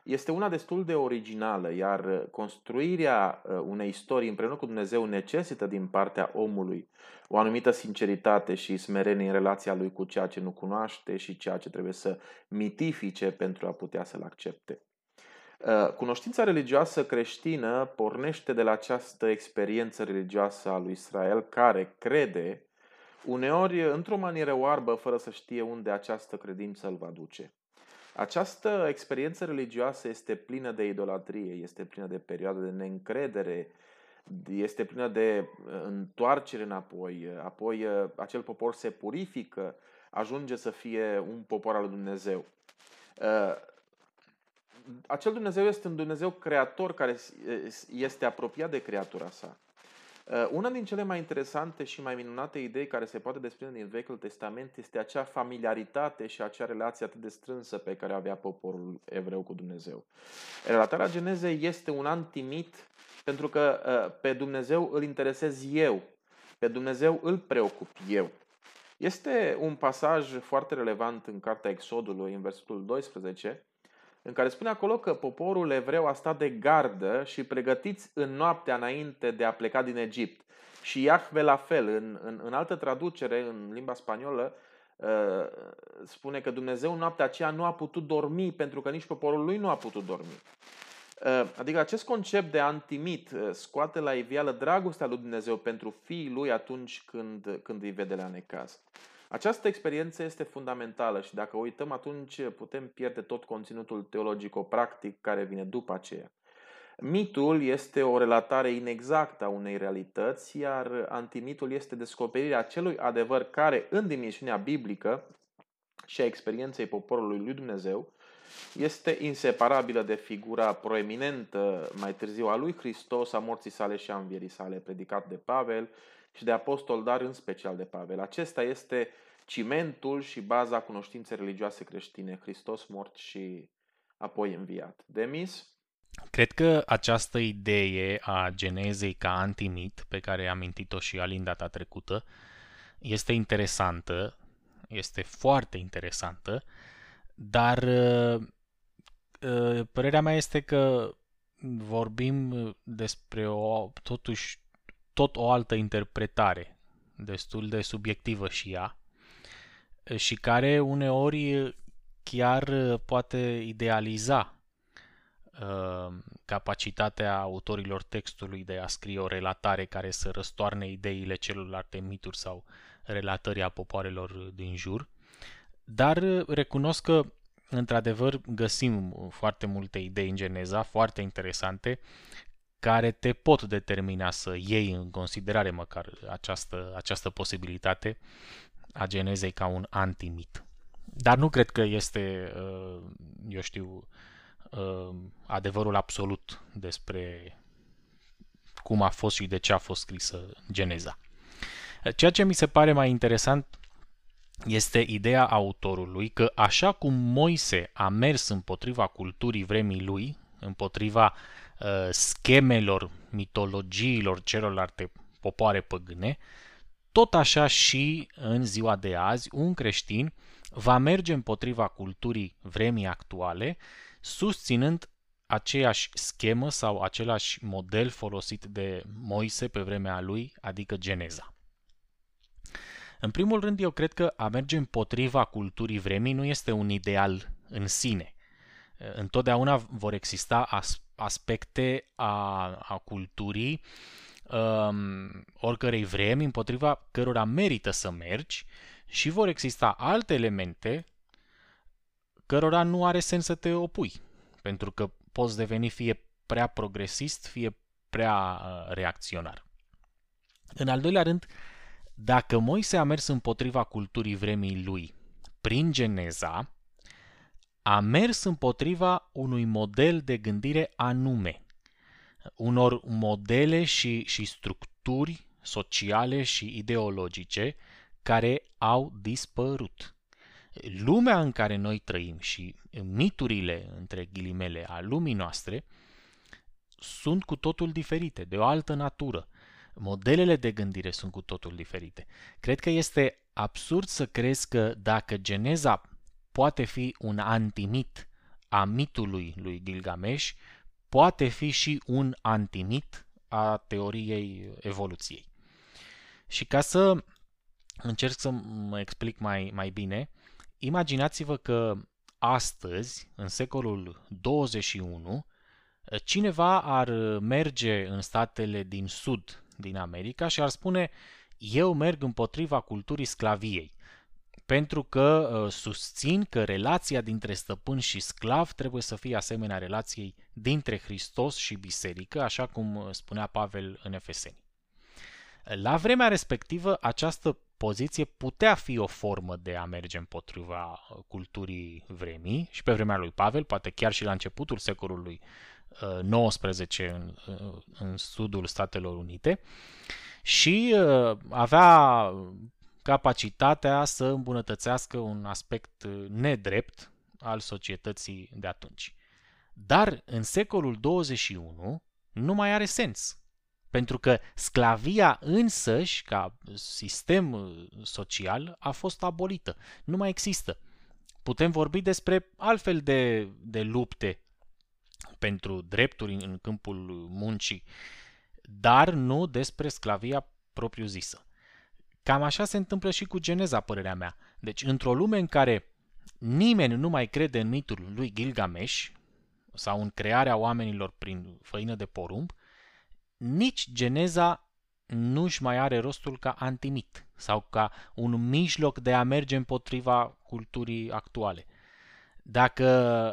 Speaker 1: este una destul de originală, iar construirea unei istorii împreună cu Dumnezeu necesită din partea omului o anumită sinceritate și smerenie în relația lui cu ceea ce nu cunoaște și ceea ce trebuie să mitifice pentru a putea să-l accepte. Uh, cunoștința religioasă creștină pornește de la această experiență religioasă a lui Israel care crede, uneori într-o manieră oarbă, fără să știe unde această credință îl va duce. Această experiență religioasă este plină de idolatrie, este plină de perioade de neîncredere, este plină de uh, întoarcere înapoi, apoi uh, acel popor se purifică, ajunge să fie un popor al lui Dumnezeu. Uh, acel Dumnezeu este un Dumnezeu creator care este apropiat de creatura sa. Una din cele mai interesante și mai minunate idei care se poate desprinde din Vechiul Testament este acea familiaritate și acea relație atât de strânsă pe care avea poporul evreu cu Dumnezeu. Relatarea Genezei este un antimit pentru că uh, pe Dumnezeu îl interesez eu, pe Dumnezeu îl preocup eu. Este un pasaj foarte relevant în cartea Exodului, în versetul 12, în care spune acolo că poporul evreu a stat de gardă și pregătiți în noaptea înainte de a pleca din Egipt. Și Iahve la fel, în, în, în altă traducere, în limba spaniolă, uh, spune că Dumnezeu în noaptea aceea nu a putut dormi pentru că nici poporul lui nu a putut dormi. Ă, adică acest concept de antimit ă, scoate la iveală dragostea lui Dumnezeu pentru fiii lui atunci când, când îi vede la necaz. Această experiență este fundamentală și dacă uităm atunci putem pierde tot conținutul teologico-practic care vine după aceea. Mitul este o relatare inexactă a unei realități, iar antimitul este descoperirea acelui adevăr care, în dimensiunea biblică și a experienței poporului lui Dumnezeu, este inseparabilă de figura proeminentă mai târziu a lui Hristos, a morții sale și a învierii sale, predicat de Pavel și de apostol, dar în special de Pavel. Acesta este cimentul și baza cunoștinței religioase creștine, Hristos mort și apoi înviat. Demis?
Speaker 2: Cred că această idee a genezei ca antimit, pe care am mintit-o și Alin data trecută, este interesantă, este foarte interesantă, dar uh, uh, părerea mea este că vorbim despre o, totuși, tot o altă interpretare, destul de subiectivă și ea, și care uneori chiar poate idealiza uh, capacitatea autorilor textului de a scrie o relatare care să răstoarne ideile celorlalte mituri sau relatări a popoarelor din jur. Dar uh, recunosc că, într-adevăr, găsim foarte multe idei în Geneza, foarte interesante, care te pot determina să iei în considerare măcar această, această posibilitate a Genezei ca un antimit. Dar nu cred că este, uh, eu știu, uh, adevărul absolut despre cum a fost și de ce a fost scrisă Geneza. Ceea ce mi se pare mai interesant este ideea autorului că așa cum Moise a mers împotriva culturii vremii lui, împotriva uh, schemelor, mitologiilor celorlalte popoare păgâne, tot așa și în ziua de azi un creștin va merge împotriva culturii vremii actuale, susținând aceeași schemă sau același model folosit de Moise pe vremea lui, adică Geneza. În primul rând, eu cred că a merge împotriva culturii vremii nu este un ideal în sine. Întotdeauna vor exista aspecte a, a culturii um, oricărei vremi împotriva cărora merită să mergi și vor exista alte elemente cărora nu are sens să te opui, pentru că poți deveni fie prea progresist, fie prea uh, reacționar. În al doilea rând, dacă Moise a mers împotriva culturii vremii lui prin Geneza, a mers împotriva unui model de gândire anume, unor modele și, și structuri sociale și ideologice care au dispărut. Lumea în care noi trăim și miturile, între ghilimele, a lumii noastre, sunt cu totul diferite, de o altă natură. Modelele de gândire sunt cu totul diferite. Cred că este absurd să crezi că dacă Geneza poate fi un antimit a mitului lui Gilgamesh, poate fi și un antimit a teoriei evoluției. Și ca să încerc să mă explic mai, mai bine, imaginați-vă că astăzi, în secolul 21, cineva ar merge în statele din sud din America și ar spune eu merg împotriva culturii sclaviei pentru că uh, susțin că relația dintre stăpân și sclav trebuie să fie asemenea relației dintre Hristos și biserică, așa cum uh, spunea Pavel în Efeseni. La vremea respectivă, această poziție putea fi o formă de a merge împotriva uh, culturii vremii și pe vremea lui Pavel, poate chiar și la începutul secolului XIX în, în sudul Statelor Unite și avea capacitatea să îmbunătățească un aspect uh, nedrept al societății de atunci. Dar în secolul 21 nu mai are sens. Pentru că sclavia însăși, ca sistem uh, social, a fost abolită. Nu mai există. Putem vorbi despre altfel de, de lupte pentru drepturi în câmpul muncii, dar nu despre sclavia propriu-zisă. Cam așa se întâmplă și cu Geneza, părerea mea. Deci, într-o lume în care nimeni nu mai crede în mitul lui Gilgamesh sau în crearea oamenilor prin făină de porumb, nici Geneza nu-și mai are rostul ca antimit sau ca un mijloc de a merge împotriva culturii actuale. Dacă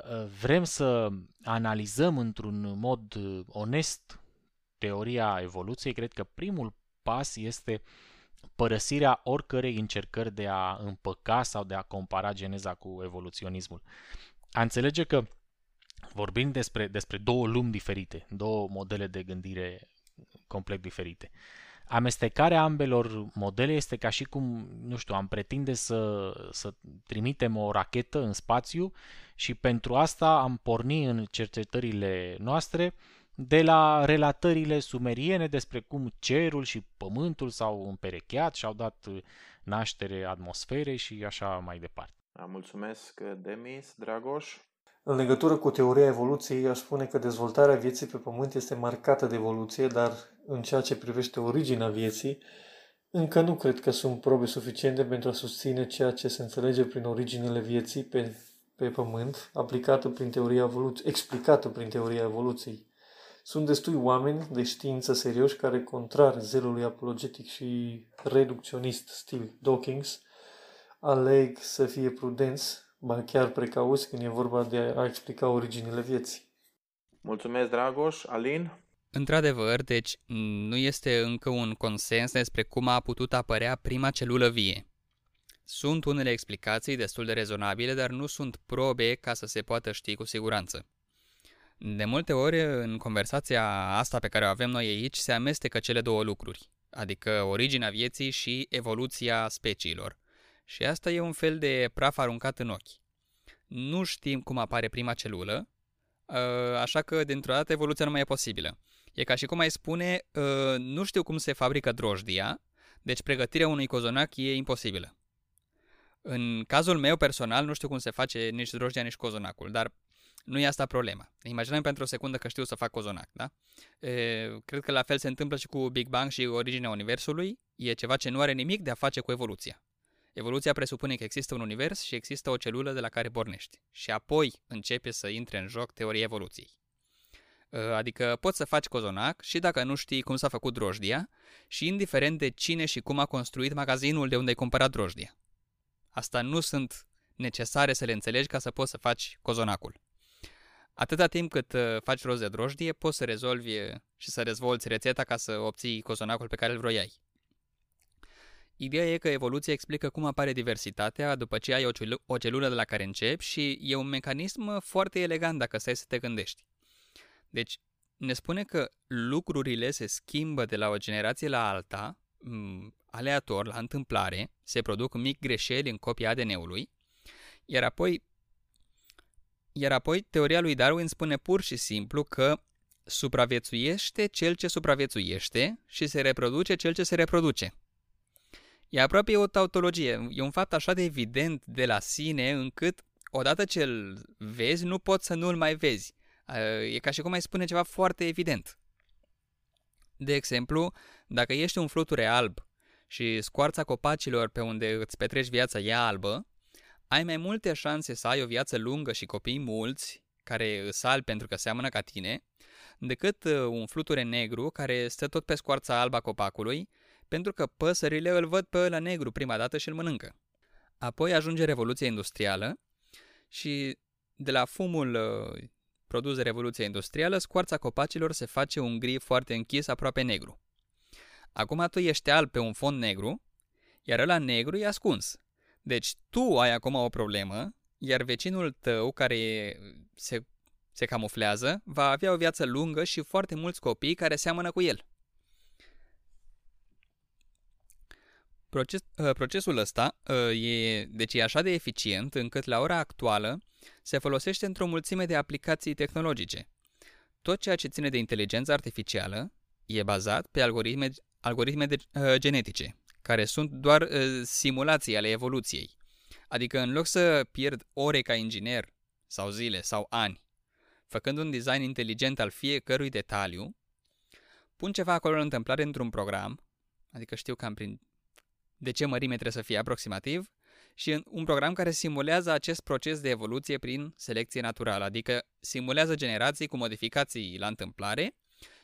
Speaker 2: uh, vrem să analizăm într-un mod uh, onest teoria evoluției, cred că primul pas este uh, părăsirea oricărei încercări de a împăca sau de a compara geneza cu evoluționismul. A înțelege că vorbim despre, despre două lumi diferite, două modele de gândire complet diferite. Amestecarea ambelor modele este ca și cum, nu știu, am pretinde să, să trimitem o rachetă în spațiu și pentru asta am porni în cercetările noastre de la relatările sumeriene despre cum cerul și pământul s-au împerecheat și au dat naștere atmosferei și așa mai departe.
Speaker 1: Da, mulțumesc, Demis, Dragoș.
Speaker 4: În legătură cu teoria evoluției, aș spune că dezvoltarea vieții pe pământ este marcată de evoluție, dar în ceea ce privește originea vieții, încă nu cred că sunt probe suficiente pentru a susține ceea ce se înțelege prin originele vieții pe, pe pământ, aplicată prin teoria evoluției, explicată prin teoria evoluției. Sunt destui oameni de știință serioși care, contrar zelului apologetic și reducționist stil Dawkins, aleg să fie prudenți, ba chiar precauți când e vorba de a explica originile vieții.
Speaker 1: Mulțumesc, Dragoș. Alin?
Speaker 3: Într-adevăr, deci nu este încă un consens despre cum a putut apărea prima celulă vie. Sunt unele explicații destul de rezonabile, dar nu sunt probe ca să se poată ști cu siguranță. De multe ori, în conversația asta pe care o avem noi aici, se amestecă cele două lucruri, adică originea vieții și evoluția speciilor. Și asta e un fel de praf aruncat în ochi. Nu știm cum apare prima celulă, ă, așa că, dintr-o dată, evoluția nu mai e posibilă. E ca și cum ai spune, ă, nu știu cum se fabrică drojdia, deci pregătirea unui cozonac e imposibilă. În cazul meu personal, nu știu cum se face nici drojdia, nici cozonacul, dar nu e asta problema. Imaginăm pentru o secundă că știu să fac cozonac, da? E, cred că la fel se întâmplă și cu Big Bang și originea Universului. E ceva ce nu are nimic de a face cu evoluția. Evoluția presupune că există un univers și există o celulă de la care pornești. Și apoi începe să intre în joc teoria evoluției. Adică poți să faci cozonac și dacă nu știi cum s-a făcut drojdia și indiferent de cine și cum a construit magazinul de unde ai cumpărat drojdia. Asta nu sunt necesare să le înțelegi ca să poți să faci cozonacul. Atâta timp cât uh, faci rost de drojdie, poți să rezolvi și să dezvolți rețeta ca să obții cozonacul pe care îl vroiai. Ideea e că evoluția explică cum apare diversitatea după ce ai o, celu- o celulă de la care începi și e un mecanism foarte elegant dacă stai să te gândești. Deci, ne spune că lucrurile se schimbă de la o generație la alta, aleator, la întâmplare, se produc mic greșeli în copia ADN-ului, iar apoi, iar apoi teoria lui Darwin spune pur și simplu că supraviețuiește cel ce supraviețuiește și se reproduce cel ce se reproduce. E aproape o tautologie, e un fapt așa de evident de la sine încât odată ce îl vezi, nu poți să nu-l mai vezi. E ca și cum ai spune ceva foarte evident. De exemplu, dacă ești un fluture alb și scoarța copacilor pe unde îți petreci viața e albă, ai mai multe șanse să ai o viață lungă și copii mulți, care îs albi pentru că seamănă ca tine, decât uh, un fluture negru care stă tot pe scoarța alba copacului, pentru că păsările îl văd pe ăla negru prima dată și îl mănâncă. Apoi ajunge Revoluția Industrială și de la fumul uh, produs de Revoluția Industrială, scoarța copacilor se face un gri foarte închis, aproape negru. Acum tu ești alb pe un fond negru, iar ăla negru e ascuns. Deci tu ai acum o problemă, iar vecinul tău, care se, se camuflează, va avea o viață lungă și foarte mulți copii care seamănă cu el. Proces, uh, procesul ăsta uh, e, deci e așa de eficient încât la ora actuală se folosește într-o mulțime de aplicații tehnologice. Tot ceea ce ține de inteligență artificială e bazat pe algoritme, algoritme de, uh, genetice, care sunt doar uh, simulații ale evoluției. Adică în loc să pierd ore ca inginer, sau zile, sau ani, făcând un design inteligent al fiecărui detaliu, pun ceva acolo în întâmplare într-un program, adică știu cam prin de ce mărime trebuie să fie aproximativ, și un program care simulează acest proces de evoluție prin selecție naturală, adică simulează generații cu modificații la întâmplare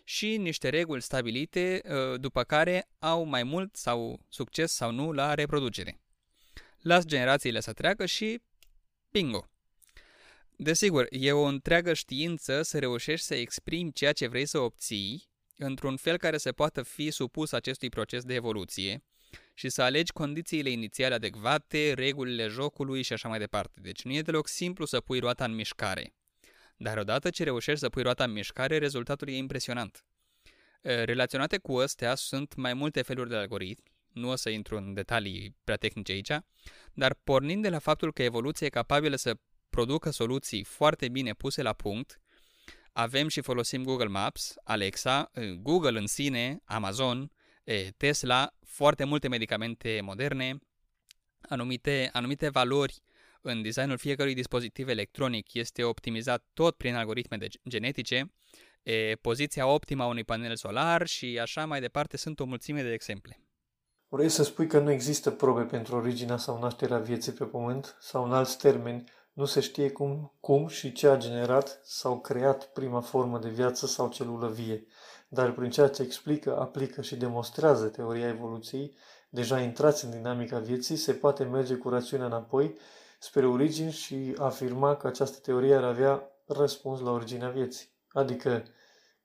Speaker 3: și niște reguli stabilite uh, după care au mai mult sau succes sau nu la reproducere. Las generațiile să treacă și bingo! Desigur, e o întreagă știință să reușești să exprimi ceea ce vrei să obții într-un fel care să poată fi supus acestui proces de evoluție, și să alegi condițiile inițiale adecvate, regulile jocului și așa mai departe. Deci nu e deloc simplu să pui roata în mișcare. Dar odată ce reușești să pui roata în mișcare, rezultatul e impresionant. Relaționate cu astea sunt mai multe feluri de algoritmi, nu o să intru în detalii prea tehnice aici, dar pornind de la faptul că evoluția e capabilă să producă soluții foarte bine puse la punct, avem și folosim Google Maps, Alexa, Google în sine, Amazon, Tesla, foarte multe medicamente moderne, anumite, anumite valori în designul fiecărui dispozitiv electronic este optimizat tot prin algoritme de genetice, e, poziția optimă a unui panel solar și așa mai departe sunt o mulțime de exemple.
Speaker 4: Vrei să spui că nu există probe pentru originea sau nașterea vieții pe pământ? Sau în alți termeni, nu se știe cum, cum și ce a generat sau creat prima formă de viață sau celulă vie dar prin ceea ce explică, aplică și demonstrează teoria evoluției, deja intrați în dinamica vieții, se poate merge cu rațiunea înapoi spre origini și afirma că această teorie ar avea răspuns la originea vieții. Adică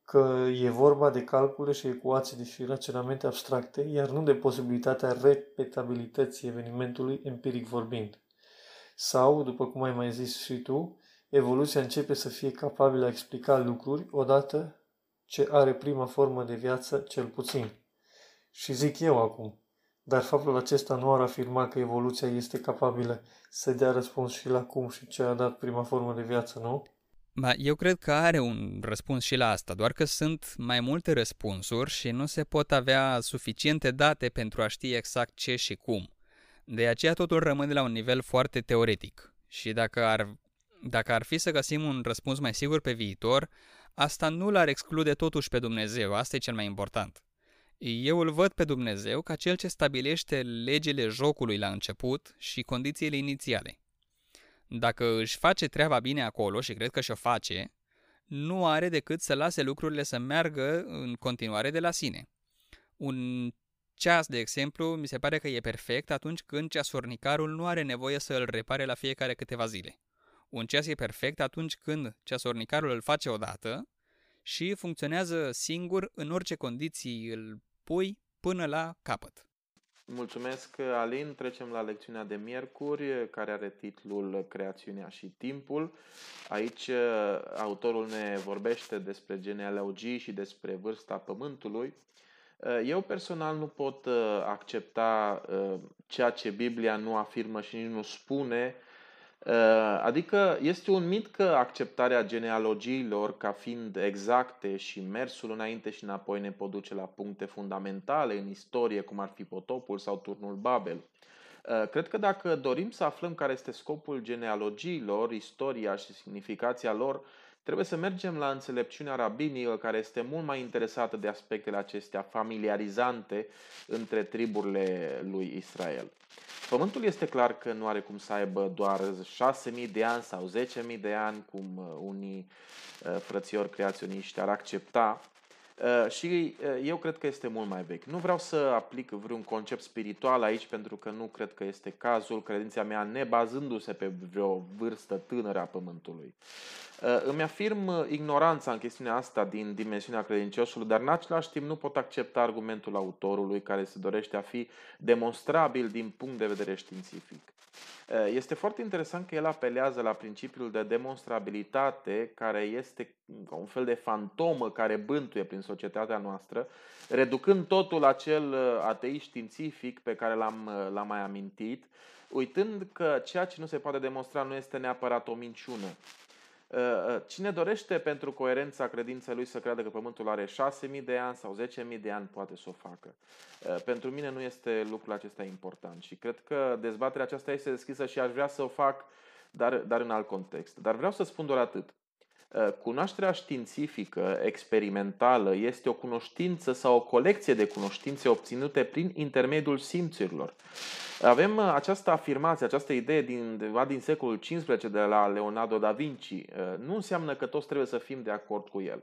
Speaker 4: că e vorba de calcule și ecuații și raționamente abstracte, iar nu de posibilitatea repetabilității evenimentului empiric vorbind. Sau, după cum ai mai zis și tu, evoluția începe să fie capabilă a explica lucruri odată ce are prima formă de viață, cel puțin. Și zic eu acum, dar faptul acesta nu ar afirma că evoluția este capabilă să dea răspuns și la cum și ce a dat prima formă de viață, nu?
Speaker 3: Ba, eu cred că are un răspuns și la asta, doar că sunt mai multe răspunsuri și nu se pot avea suficiente date pentru a ști exact ce și cum. De aceea totul rămâne la un nivel foarte teoretic. Și dacă ar, dacă ar fi să găsim un răspuns mai sigur pe viitor, asta nu l-ar exclude totuși pe Dumnezeu, asta e cel mai important. Eu îl văd pe Dumnezeu ca cel ce stabilește legile jocului la început și condițiile inițiale. Dacă își face treaba bine acolo și cred că și-o face, nu are decât să lase lucrurile să meargă în continuare de la sine. Un ceas, de exemplu, mi se pare că e perfect atunci când ceasornicarul nu are nevoie să îl repare la fiecare câteva zile. Un ceas e perfect atunci când ceasornicarul îl face odată și funcționează singur în orice condiții îl pui până la capăt.
Speaker 1: Mulțumesc, Alin. Trecem la lecțiunea de miercuri, care are titlul Creațiunea și timpul. Aici autorul ne vorbește despre genealogii și despre vârsta Pământului. Eu personal nu pot accepta ceea ce Biblia nu afirmă și nici nu spune Uh, adică este un mit că acceptarea genealogiilor ca fiind exacte și mersul înainte și înapoi ne pot duce la puncte fundamentale în istorie, cum ar fi potopul sau turnul Babel. Uh, cred că dacă dorim să aflăm care este scopul genealogiilor, istoria și semnificația lor, trebuie să mergem la înțelepciunea rabinică care este mult mai interesată de aspectele acestea familiarizante între triburile lui Israel. Pământul este clar că nu are cum să aibă doar 6.000 de ani sau 10.000 de ani, cum uh, unii uh, frățiori creaționiști ar accepta. Uh, și eu cred că este mult mai vechi. Nu vreau să aplic vreun concept spiritual aici, pentru că nu cred că este cazul, credința mea nebazându-se pe vreo vârstă tânără a Pământului. Uh, îmi afirm uh, ignoranța în chestiunea asta din dimensiunea credinciosului, dar în același timp nu pot accepta argumentul autorului care se dorește a fi demonstrabil din punct de vedere științific. Uh, este foarte interesant că el apelează la principiul de demonstrabilitate, care este un fel de fantomă care bântuie prin societatea noastră, reducând totul la acel ateist științific pe care l-am, l-am mai amintit, uitând că ceea ce nu se poate demonstra nu este neapărat o minciună. Uh, uh, cine dorește pentru coerența credinței lui să creadă că Pământul are 6.000 de ani sau 10.000 de ani, poate să o facă. Uh, pentru mine nu este lucrul acesta important și cred că dezbaterea aceasta este deschisă și aș vrea să o fac, dar, dar în alt context. Dar vreau să spun doar atât. Cunoașterea științifică, experimentală, este o cunoștință sau o colecție de cunoștințe obținute prin intermediul simțurilor. Avem uh, această afirmație, această idee din, din secolul XV de la Leonardo da Vinci. Uh, nu înseamnă că toți trebuie să fim de acord cu el.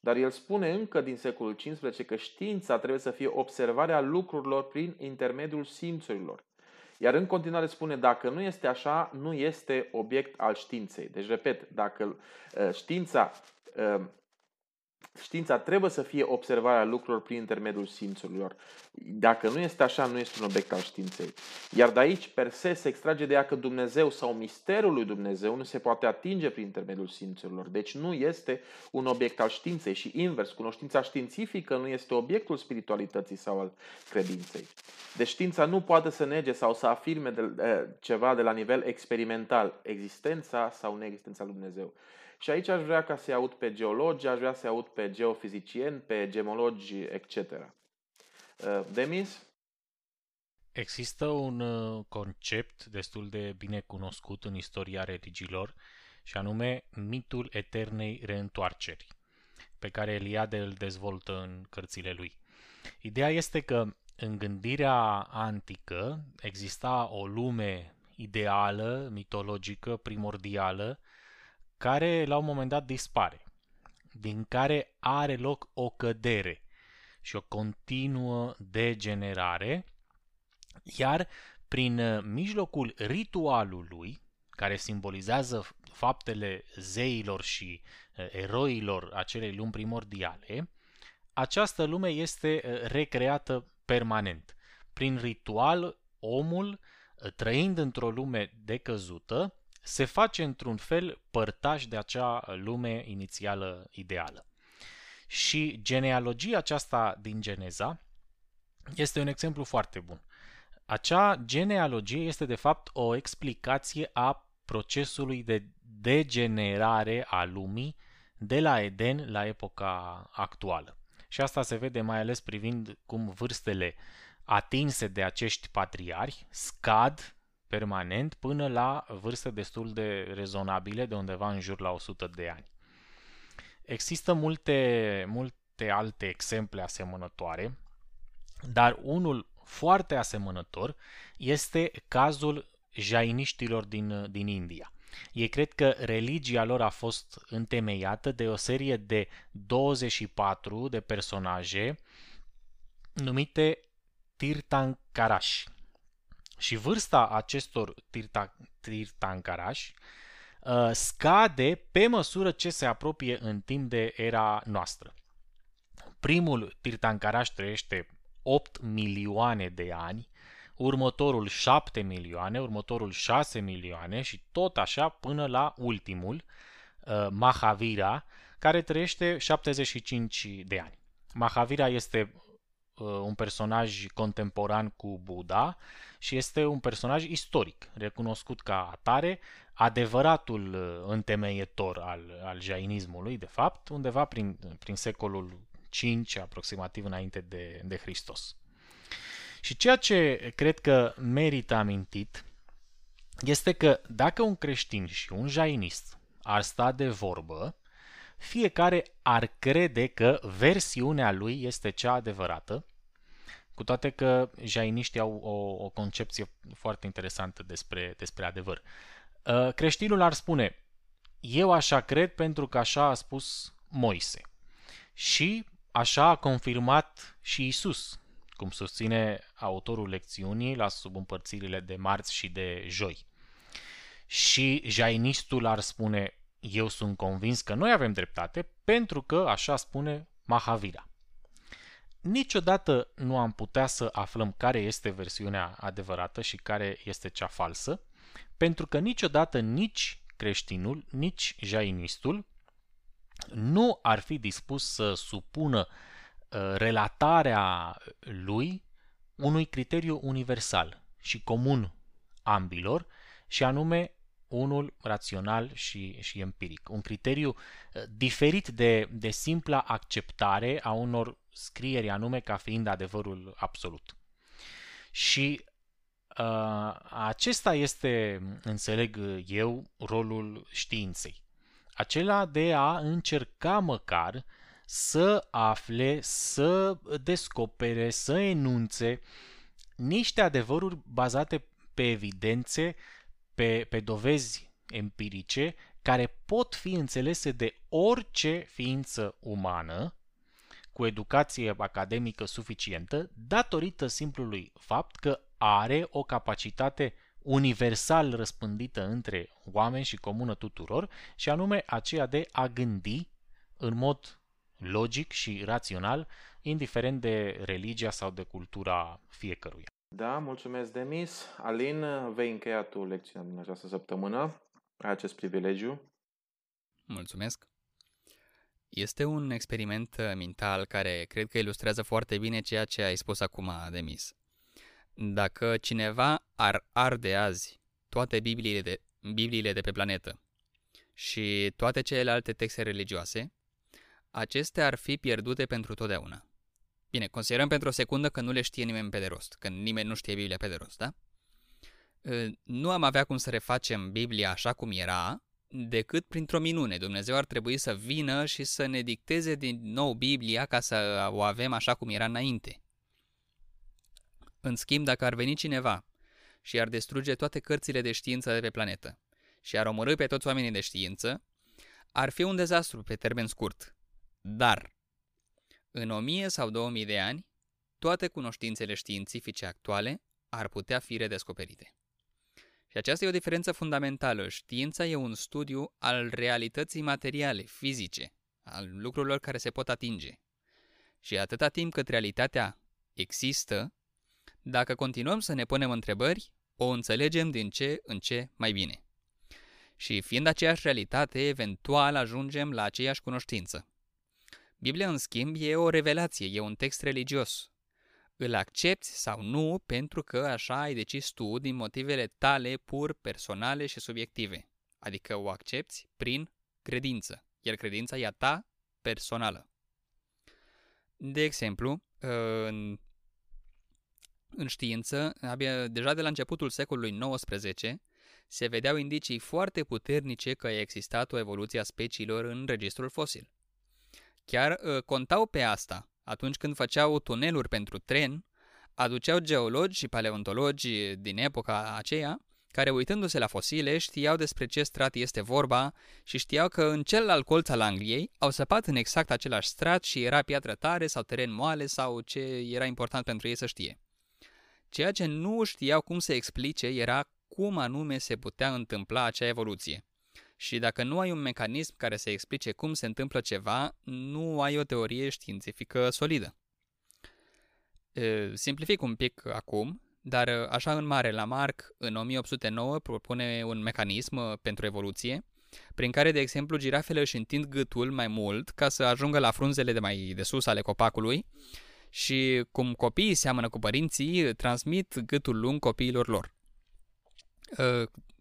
Speaker 1: Dar el spune încă din secolul XV că știința trebuie să fie observarea lucrurilor prin intermediul simțurilor. Iar în continuare spune, dacă nu este așa, nu este obiect al științei. Deci, repet, dacă uh, știința Știința trebuie să fie observarea lucrurilor prin intermediul simțurilor. Dacă nu este așa, nu este un obiect al științei. Iar de aici, per se, se extrage de ea că Dumnezeu sau misterul lui Dumnezeu nu se poate atinge prin intermediul simțurilor. Deci nu este un obiect al științei și invers, cunoștința științifică nu este obiectul spiritualității sau al credinței. Deci știința nu poate să nege sau să afirme de, de, ceva de la nivel experimental, existența sau neexistența lui Dumnezeu. Și aici aș vrea ca să-i aud pe geologi, aș vrea să-i aud pe geofizicieni, pe gemologi, etc. Uh, Demis?
Speaker 2: Există un uh, concept destul de bine cunoscut în istoria religiilor și anume mitul eternei reîntoarceri, pe care Eliade îl dezvoltă în cărțile lui. Ideea este că în gândirea antică exista o lume ideală, mitologică, primordială, care la un moment dat dispare, din care are loc o cădere și o continuă degenerare, iar prin uh, mijlocul ritualului, care simbolizează faptele zeilor și uh, eroilor acelei lumi primordiale, această lume este uh, recreată permanent. Prin ritual, omul, trăind într-o lume decăzută, se face într-un fel părtaș de acea lume inițială ideală. Și genealogia aceasta din Geneza este un exemplu foarte bun. Acea genealogie este de fapt o explicație a procesului de degenerare a lumii de la Eden la epoca actuală. Și asta se vede mai ales privind cum vârstele atinse de acești patriari scad permanent până la vârste destul de rezonabile, de undeva în jur la 100 de ani. Există multe, multe alte exemple asemănătoare, dar unul foarte asemănător este cazul jainiștilor din, din India. Ei cred că religia lor a fost întemeiată de o serie de 24 de personaje numite Tirtankarași. Și vârsta acestor tirta, Tirtankarași uh, scade pe măsură ce se apropie în timp de era noastră. Primul Tirtankaraș trăiește 8 milioane de ani, următorul 7 milioane, următorul 6 milioane și tot așa până la ultimul, uh, Mahavira, care trăiește 75 de ani. Mahavira este uh, un personaj contemporan cu Buddha și este un personaj istoric, recunoscut ca atare, adevăratul uh, întemeietor al, al jainismului, de fapt, undeva prin, prin secolul 5, aproximativ înainte de, de Hristos. Și ceea ce cred că merită amintit este că dacă un creștin și un jainist ar sta de vorbă, fiecare ar crede că versiunea lui este cea adevărată, cu toate că jainiștii au o, o concepție foarte interesantă despre, despre adevăr. Uh, creștinul ar spune, eu așa cred pentru că așa a spus Moise. Și așa a confirmat și Isus, cum susține autorul lecțiunii la subîmpărțirile de marți și de joi. Și jainistul ar spune, eu sunt convins că noi avem dreptate pentru că așa spune Mahavira. Niciodată nu am putea să aflăm care este versiunea adevărată și care este cea falsă, pentru că niciodată nici creștinul, nici jainistul nu ar fi dispus să supună uh, relatarea lui unui criteriu universal și comun ambilor, și anume unul rațional și, și empiric. Un criteriu uh, diferit de, de simpla acceptare a unor scrieri anume ca fiind adevărul absolut. Și uh, acesta este, înțeleg eu, rolul științei. Acela de a încerca măcar să afle, să descopere, să enunțe niște adevăruri bazate pe evidențe pe, pe dovezi empirice care pot fi înțelese de orice ființă umană cu educație academică suficientă, datorită simplului fapt că are o capacitate universal răspândită între oameni și comună tuturor, și anume aceea de a gândi în mod logic și rațional, indiferent de religia sau de cultura fiecăruia.
Speaker 1: Da, mulțumesc, Demis. Alin, vei încheia tu lecția din această săptămână. Ai acest privilegiu.
Speaker 3: Mulțumesc. Este un experiment uh, mental care cred că ilustrează foarte bine ceea ce ai spus acum, Demis. Dacă cineva ar arde azi toate Bibliile de, Bibliile de pe planetă și toate celelalte texte religioase, acestea ar fi pierdute pentru totdeauna. Bine, considerăm pentru o secundă că nu le știe nimeni pe de rost, că nimeni nu știe Biblia pe de rost, da? Ă, nu am avea cum să refacem Biblia așa cum era, decât printr-o minune. Dumnezeu ar trebui să vină și să ne dicteze din nou Biblia ca să o avem așa cum era înainte. În schimb, dacă ar veni cineva și ar distruge toate cărțile de știință de pe planetă și ar omorâ pe toți oamenii de știință, ar fi un dezastru pe termen scurt. Dar în 1000 sau 2000 de ani, toate cunoștințele științifice actuale ar putea fi redescoperite. Și aceasta e o diferență fundamentală. Știința e un studiu al realității materiale, fizice, al lucrurilor care se pot atinge. Și atâta timp cât realitatea există, dacă continuăm să ne punem întrebări, o înțelegem din ce în ce mai bine. Și fiind aceeași realitate, eventual ajungem la aceeași cunoștință. Biblia, în schimb, e o revelație, e un text religios. Îl accepti sau nu pentru că așa ai decis tu din motivele tale pur personale și subiective. Adică o accepti prin credință, iar credința e a ta personală. De exemplu, în, în știință, abia, deja de la începutul secolului XIX, se vedeau indicii foarte puternice că a existat o evoluție a speciilor în registrul fosil. Chiar uh, contau pe asta. Atunci când făceau tuneluri pentru tren, aduceau geologi și paleontologi din epoca aceea, care uitându-se la fosile știau despre ce strat este vorba și știau că în celălalt colț al Angliei au săpat în exact același strat și era piatră tare sau teren moale sau ce era important pentru ei să știe. Ceea ce nu știau cum să explice era cum anume se putea întâmpla acea evoluție. Și dacă nu ai un mecanism care să explice cum se întâmplă ceva, nu ai o teorie științifică solidă. Simplific un pic acum, dar așa în mare, Lamarck în 1809 propune un mecanism pentru evoluție, prin care, de exemplu, girafele își întind gâtul mai mult ca să ajungă la frunzele de mai de sus ale copacului și cum copiii seamănă cu părinții, transmit gâtul lung copiilor lor.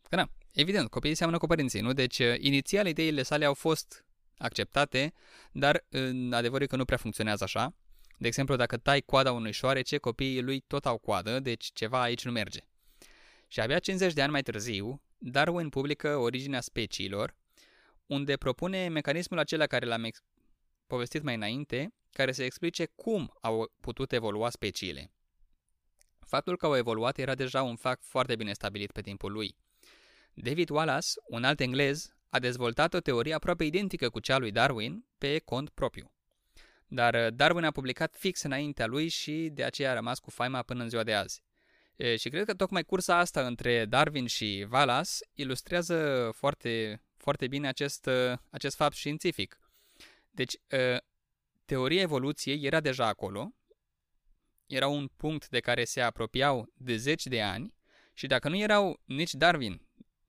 Speaker 3: Că na, evident, copiii seamănă cu părinții, nu? Deci, inițial, ideile sale au fost acceptate, dar adevărul e că nu prea funcționează așa. De exemplu, dacă tai coada unui șoarece, copiii lui tot au coadă, deci ceva aici nu merge. Și abia 50 de ani mai târziu, Darwin publică Originea speciilor, unde propune mecanismul acela care l-am ex- povestit mai înainte, care să explice cum au putut evolua speciile. Faptul că au evoluat era deja un fapt foarte bine stabilit pe timpul lui. David Wallace, un alt englez, a dezvoltat o teorie aproape identică cu cea lui Darwin pe cont propriu. Dar uh, Darwin a publicat fix înaintea lui și de aceea a rămas cu faima până în ziua de azi. E, și cred că tocmai cursa asta între Darwin și Wallace ilustrează foarte, foarte bine acest, uh, acest fapt științific. Deci, uh, teoria evoluției era deja acolo, era un punct de care se apropiau de zeci de ani și dacă nu erau nici Darwin,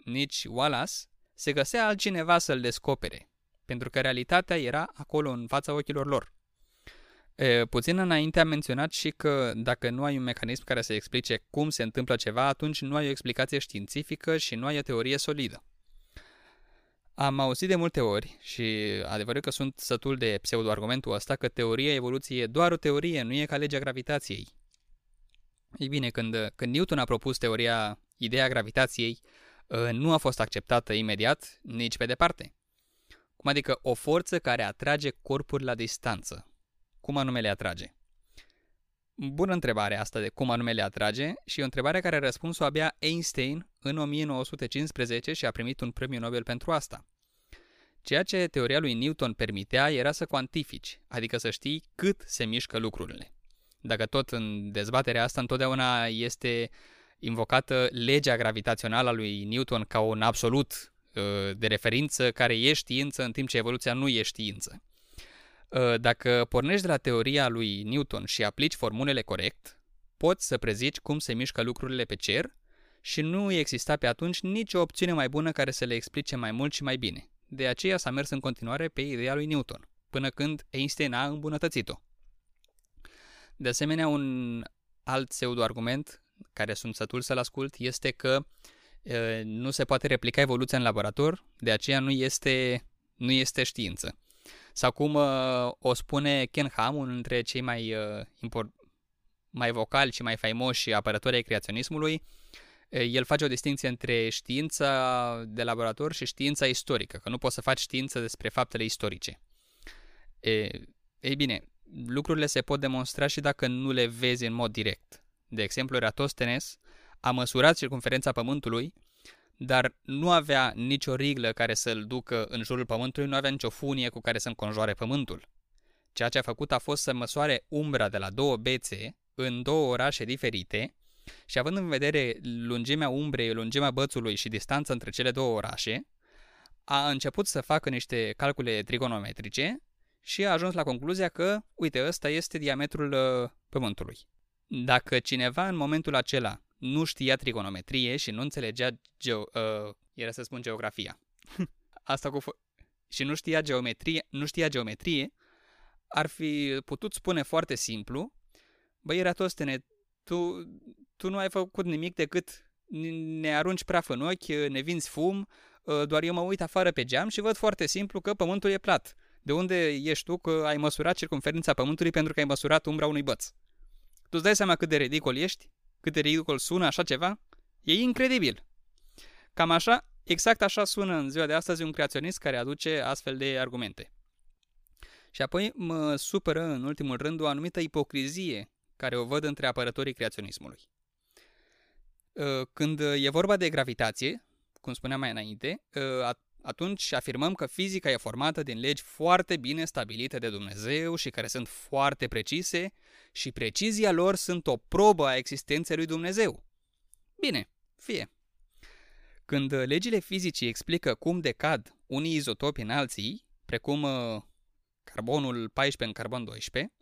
Speaker 3: nici Wallace, se găsea altcineva să-l descopere, pentru că realitatea era acolo în fața ochilor lor. E, puțin înainte am menționat și că dacă nu ai un mecanism care să explice cum se întâmplă ceva, atunci nu ai o explicație științifică și nu ai o teorie solidă. Am auzit de multe ori și adevărul că sunt sătul de pseudo-argumentul ăsta că teoria evoluției e doar o teorie, nu e ca legea gravitației. Ei bine, când, când Newton a propus teoria, ideea gravitației, ă, nu a fost acceptată imediat, nici pe departe. Cum adică o forță care atrage corpuri la distanță. Cum anume le atrage? Bună întrebare asta de cum anume le atrage și o întrebare care a răspuns-o abia Einstein în 1915 și a primit un premiu Nobel pentru asta. Ceea ce teoria lui Newton permitea era să cuantifici, adică să știi cât se mișcă lucrurile. Dacă tot în dezbaterea asta întotdeauna este invocată legea gravitațională a lui Newton ca un absolut uh, de referință care e știință în timp ce evoluția nu e știință. Uh, dacă pornești de la teoria lui Newton și aplici formulele corect, poți să prezici cum se mișcă lucrurile pe cer și nu exista pe atunci nicio opțiune mai bună care să le explice mai mult și mai bine. De aceea s-a mers în continuare pe ideea lui Newton, până când Einstein a îmbunătățit-o. De asemenea, un alt pseudo-argument, care sunt sătul să-l ascult, este că e, uh, nu se poate replica evoluția în laborator, de aceea nu este, nu este știință. Sau cum uh, o spune Ken Ham, unul dintre cei mai, uh, import, mai vocali și mai faimoși apărători ai creaționismului, uh, el face o distinție între știința de laborator și știința istorică, că nu poți să faci știință despre faptele istorice. E, ei bine, lucrurile se pot demonstra și dacă nu le vezi în mod direct. De exemplu, Eratosthenes a măsurat circunferența Pământului dar nu avea nicio riglă care să-l ducă în jurul pământului, nu avea nicio funie cu care să înconjoare pământul. Ceea ce a făcut a fost să măsoare umbra de la două bețe în două orașe diferite și având în vedere lungimea umbrei, lungimea bățului și distanța între cele două orașe, a început să facă niște calcule trigonometrice și a ajuns la concluzia că, uite, ăsta este diametrul uh, Pământului. Dacă cineva în momentul acela nu știa trigonometrie și nu înțelegea geo, uh, era să spun geografia. Asta cu și nu știa geometrie, nu știa geometrie, ar fi putut spune foarte simplu, băi, Eratostene, tu, tu nu ai făcut nimic decât ne arunci praf în ochi, ne vinzi fum, uh, doar eu mă uit afară pe geam și văd foarte simplu că pământul e plat. De unde ești tu că ai măsurat circunferința pământului pentru că ai măsurat umbra unui băț? Tu îți dai seama cât de ridicol ești? Cât de ridicol sună așa ceva? E incredibil. Cam așa, exact așa sună în ziua de astăzi un creaționist care aduce astfel de argumente. Și apoi mă supără în ultimul rând o anumită ipocrizie care o văd între apărătorii creaționismului. Ă, când e vorba de gravitație, cum spuneam mai înainte, ă, atunci afirmăm că fizica e formată din legi foarte bine stabilite de Dumnezeu și care sunt foarte precise și precizia lor sunt o probă a existenței lui Dumnezeu. Bine, fie. Când legile fizicii explică cum decad unii izotopi în alții, precum uh, carbonul 14 în carbon 12,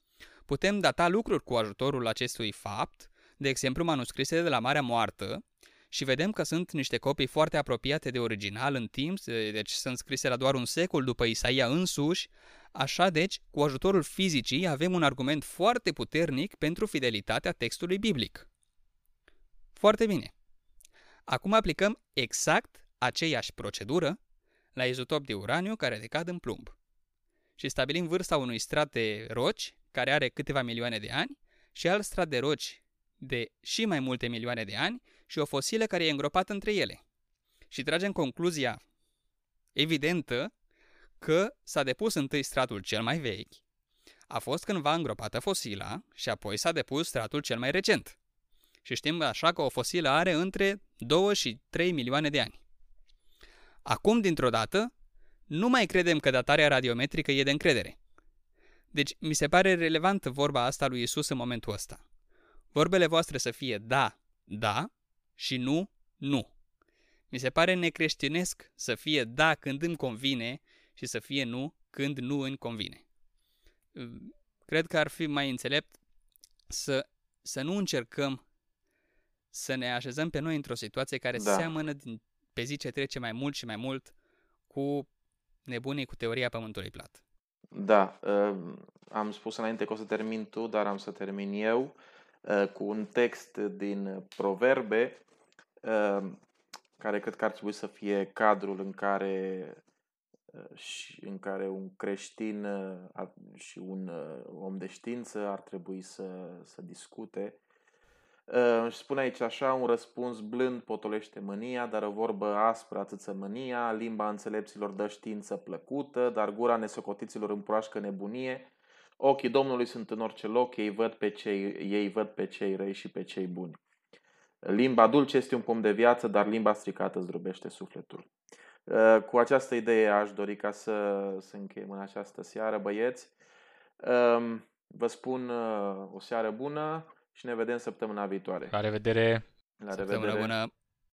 Speaker 3: putem data lucruri cu ajutorul acestui fapt, de exemplu manuscrisele de la Marea Moartă, și vedem că sunt niște copii foarte apropiate de original în timp, deci sunt scrise la doar un secol după Isaia însuși, așa deci, cu ajutorul fizicii avem un argument foarte puternic pentru fidelitatea textului biblic. Foarte bine. Acum aplicăm exact aceeași procedură la izotop de uraniu care decad în plumb. Și stabilim vârsta unui strat de roci care are câteva milioane de ani și alt strat de roci de și mai multe milioane de ani și o fosilă care e îngropată între ele. Și tragem concluzia evidentă că s-a depus întâi stratul cel mai vechi, a fost cândva îngropată fosila și apoi s-a depus stratul cel mai recent. Și știm așa că o fosilă are între 2 și 3 milioane de ani. Acum, dintr-o dată, nu mai credem că datarea radiometrică e de încredere. Deci, mi se pare relevantă vorba asta lui Isus în momentul ăsta. Vorbele voastre să fie da, da și nu, nu. Mi se pare necreștinesc să fie da când îmi convine și să fie nu când nu îmi convine. Cred că ar fi mai înțelept să, să nu încercăm să ne așezăm pe noi într-o situație care da. seamănă din, pe zi ce trece mai mult și mai mult cu nebunii cu teoria pământului plat.
Speaker 1: Da, uh, am spus înainte că o să termin tu, dar am să termin eu uh, cu un text din Proverbe uh, care cred că ar trebui să fie cadrul în care și în care un creștin și un om de știință ar trebui să, să discute își spune aici așa, un răspuns blând potolește mânia, dar o vorbă aspră atâță mânia, limba înțelepților dă știință plăcută, dar gura nesocotiților împroașcă nebunie. Ochii Domnului sunt în orice loc, ei văd pe cei, ei văd pe cei răi și pe cei buni. Limba dulce este un pom de viață, dar limba stricată zdrobește sufletul. Cu această idee aș dori ca să, să încheiem în această seară, băieți. Vă spun o seară bună și ne vedem săptămâna viitoare.
Speaker 2: La revedere!
Speaker 3: La revedere! Săptămâna bună!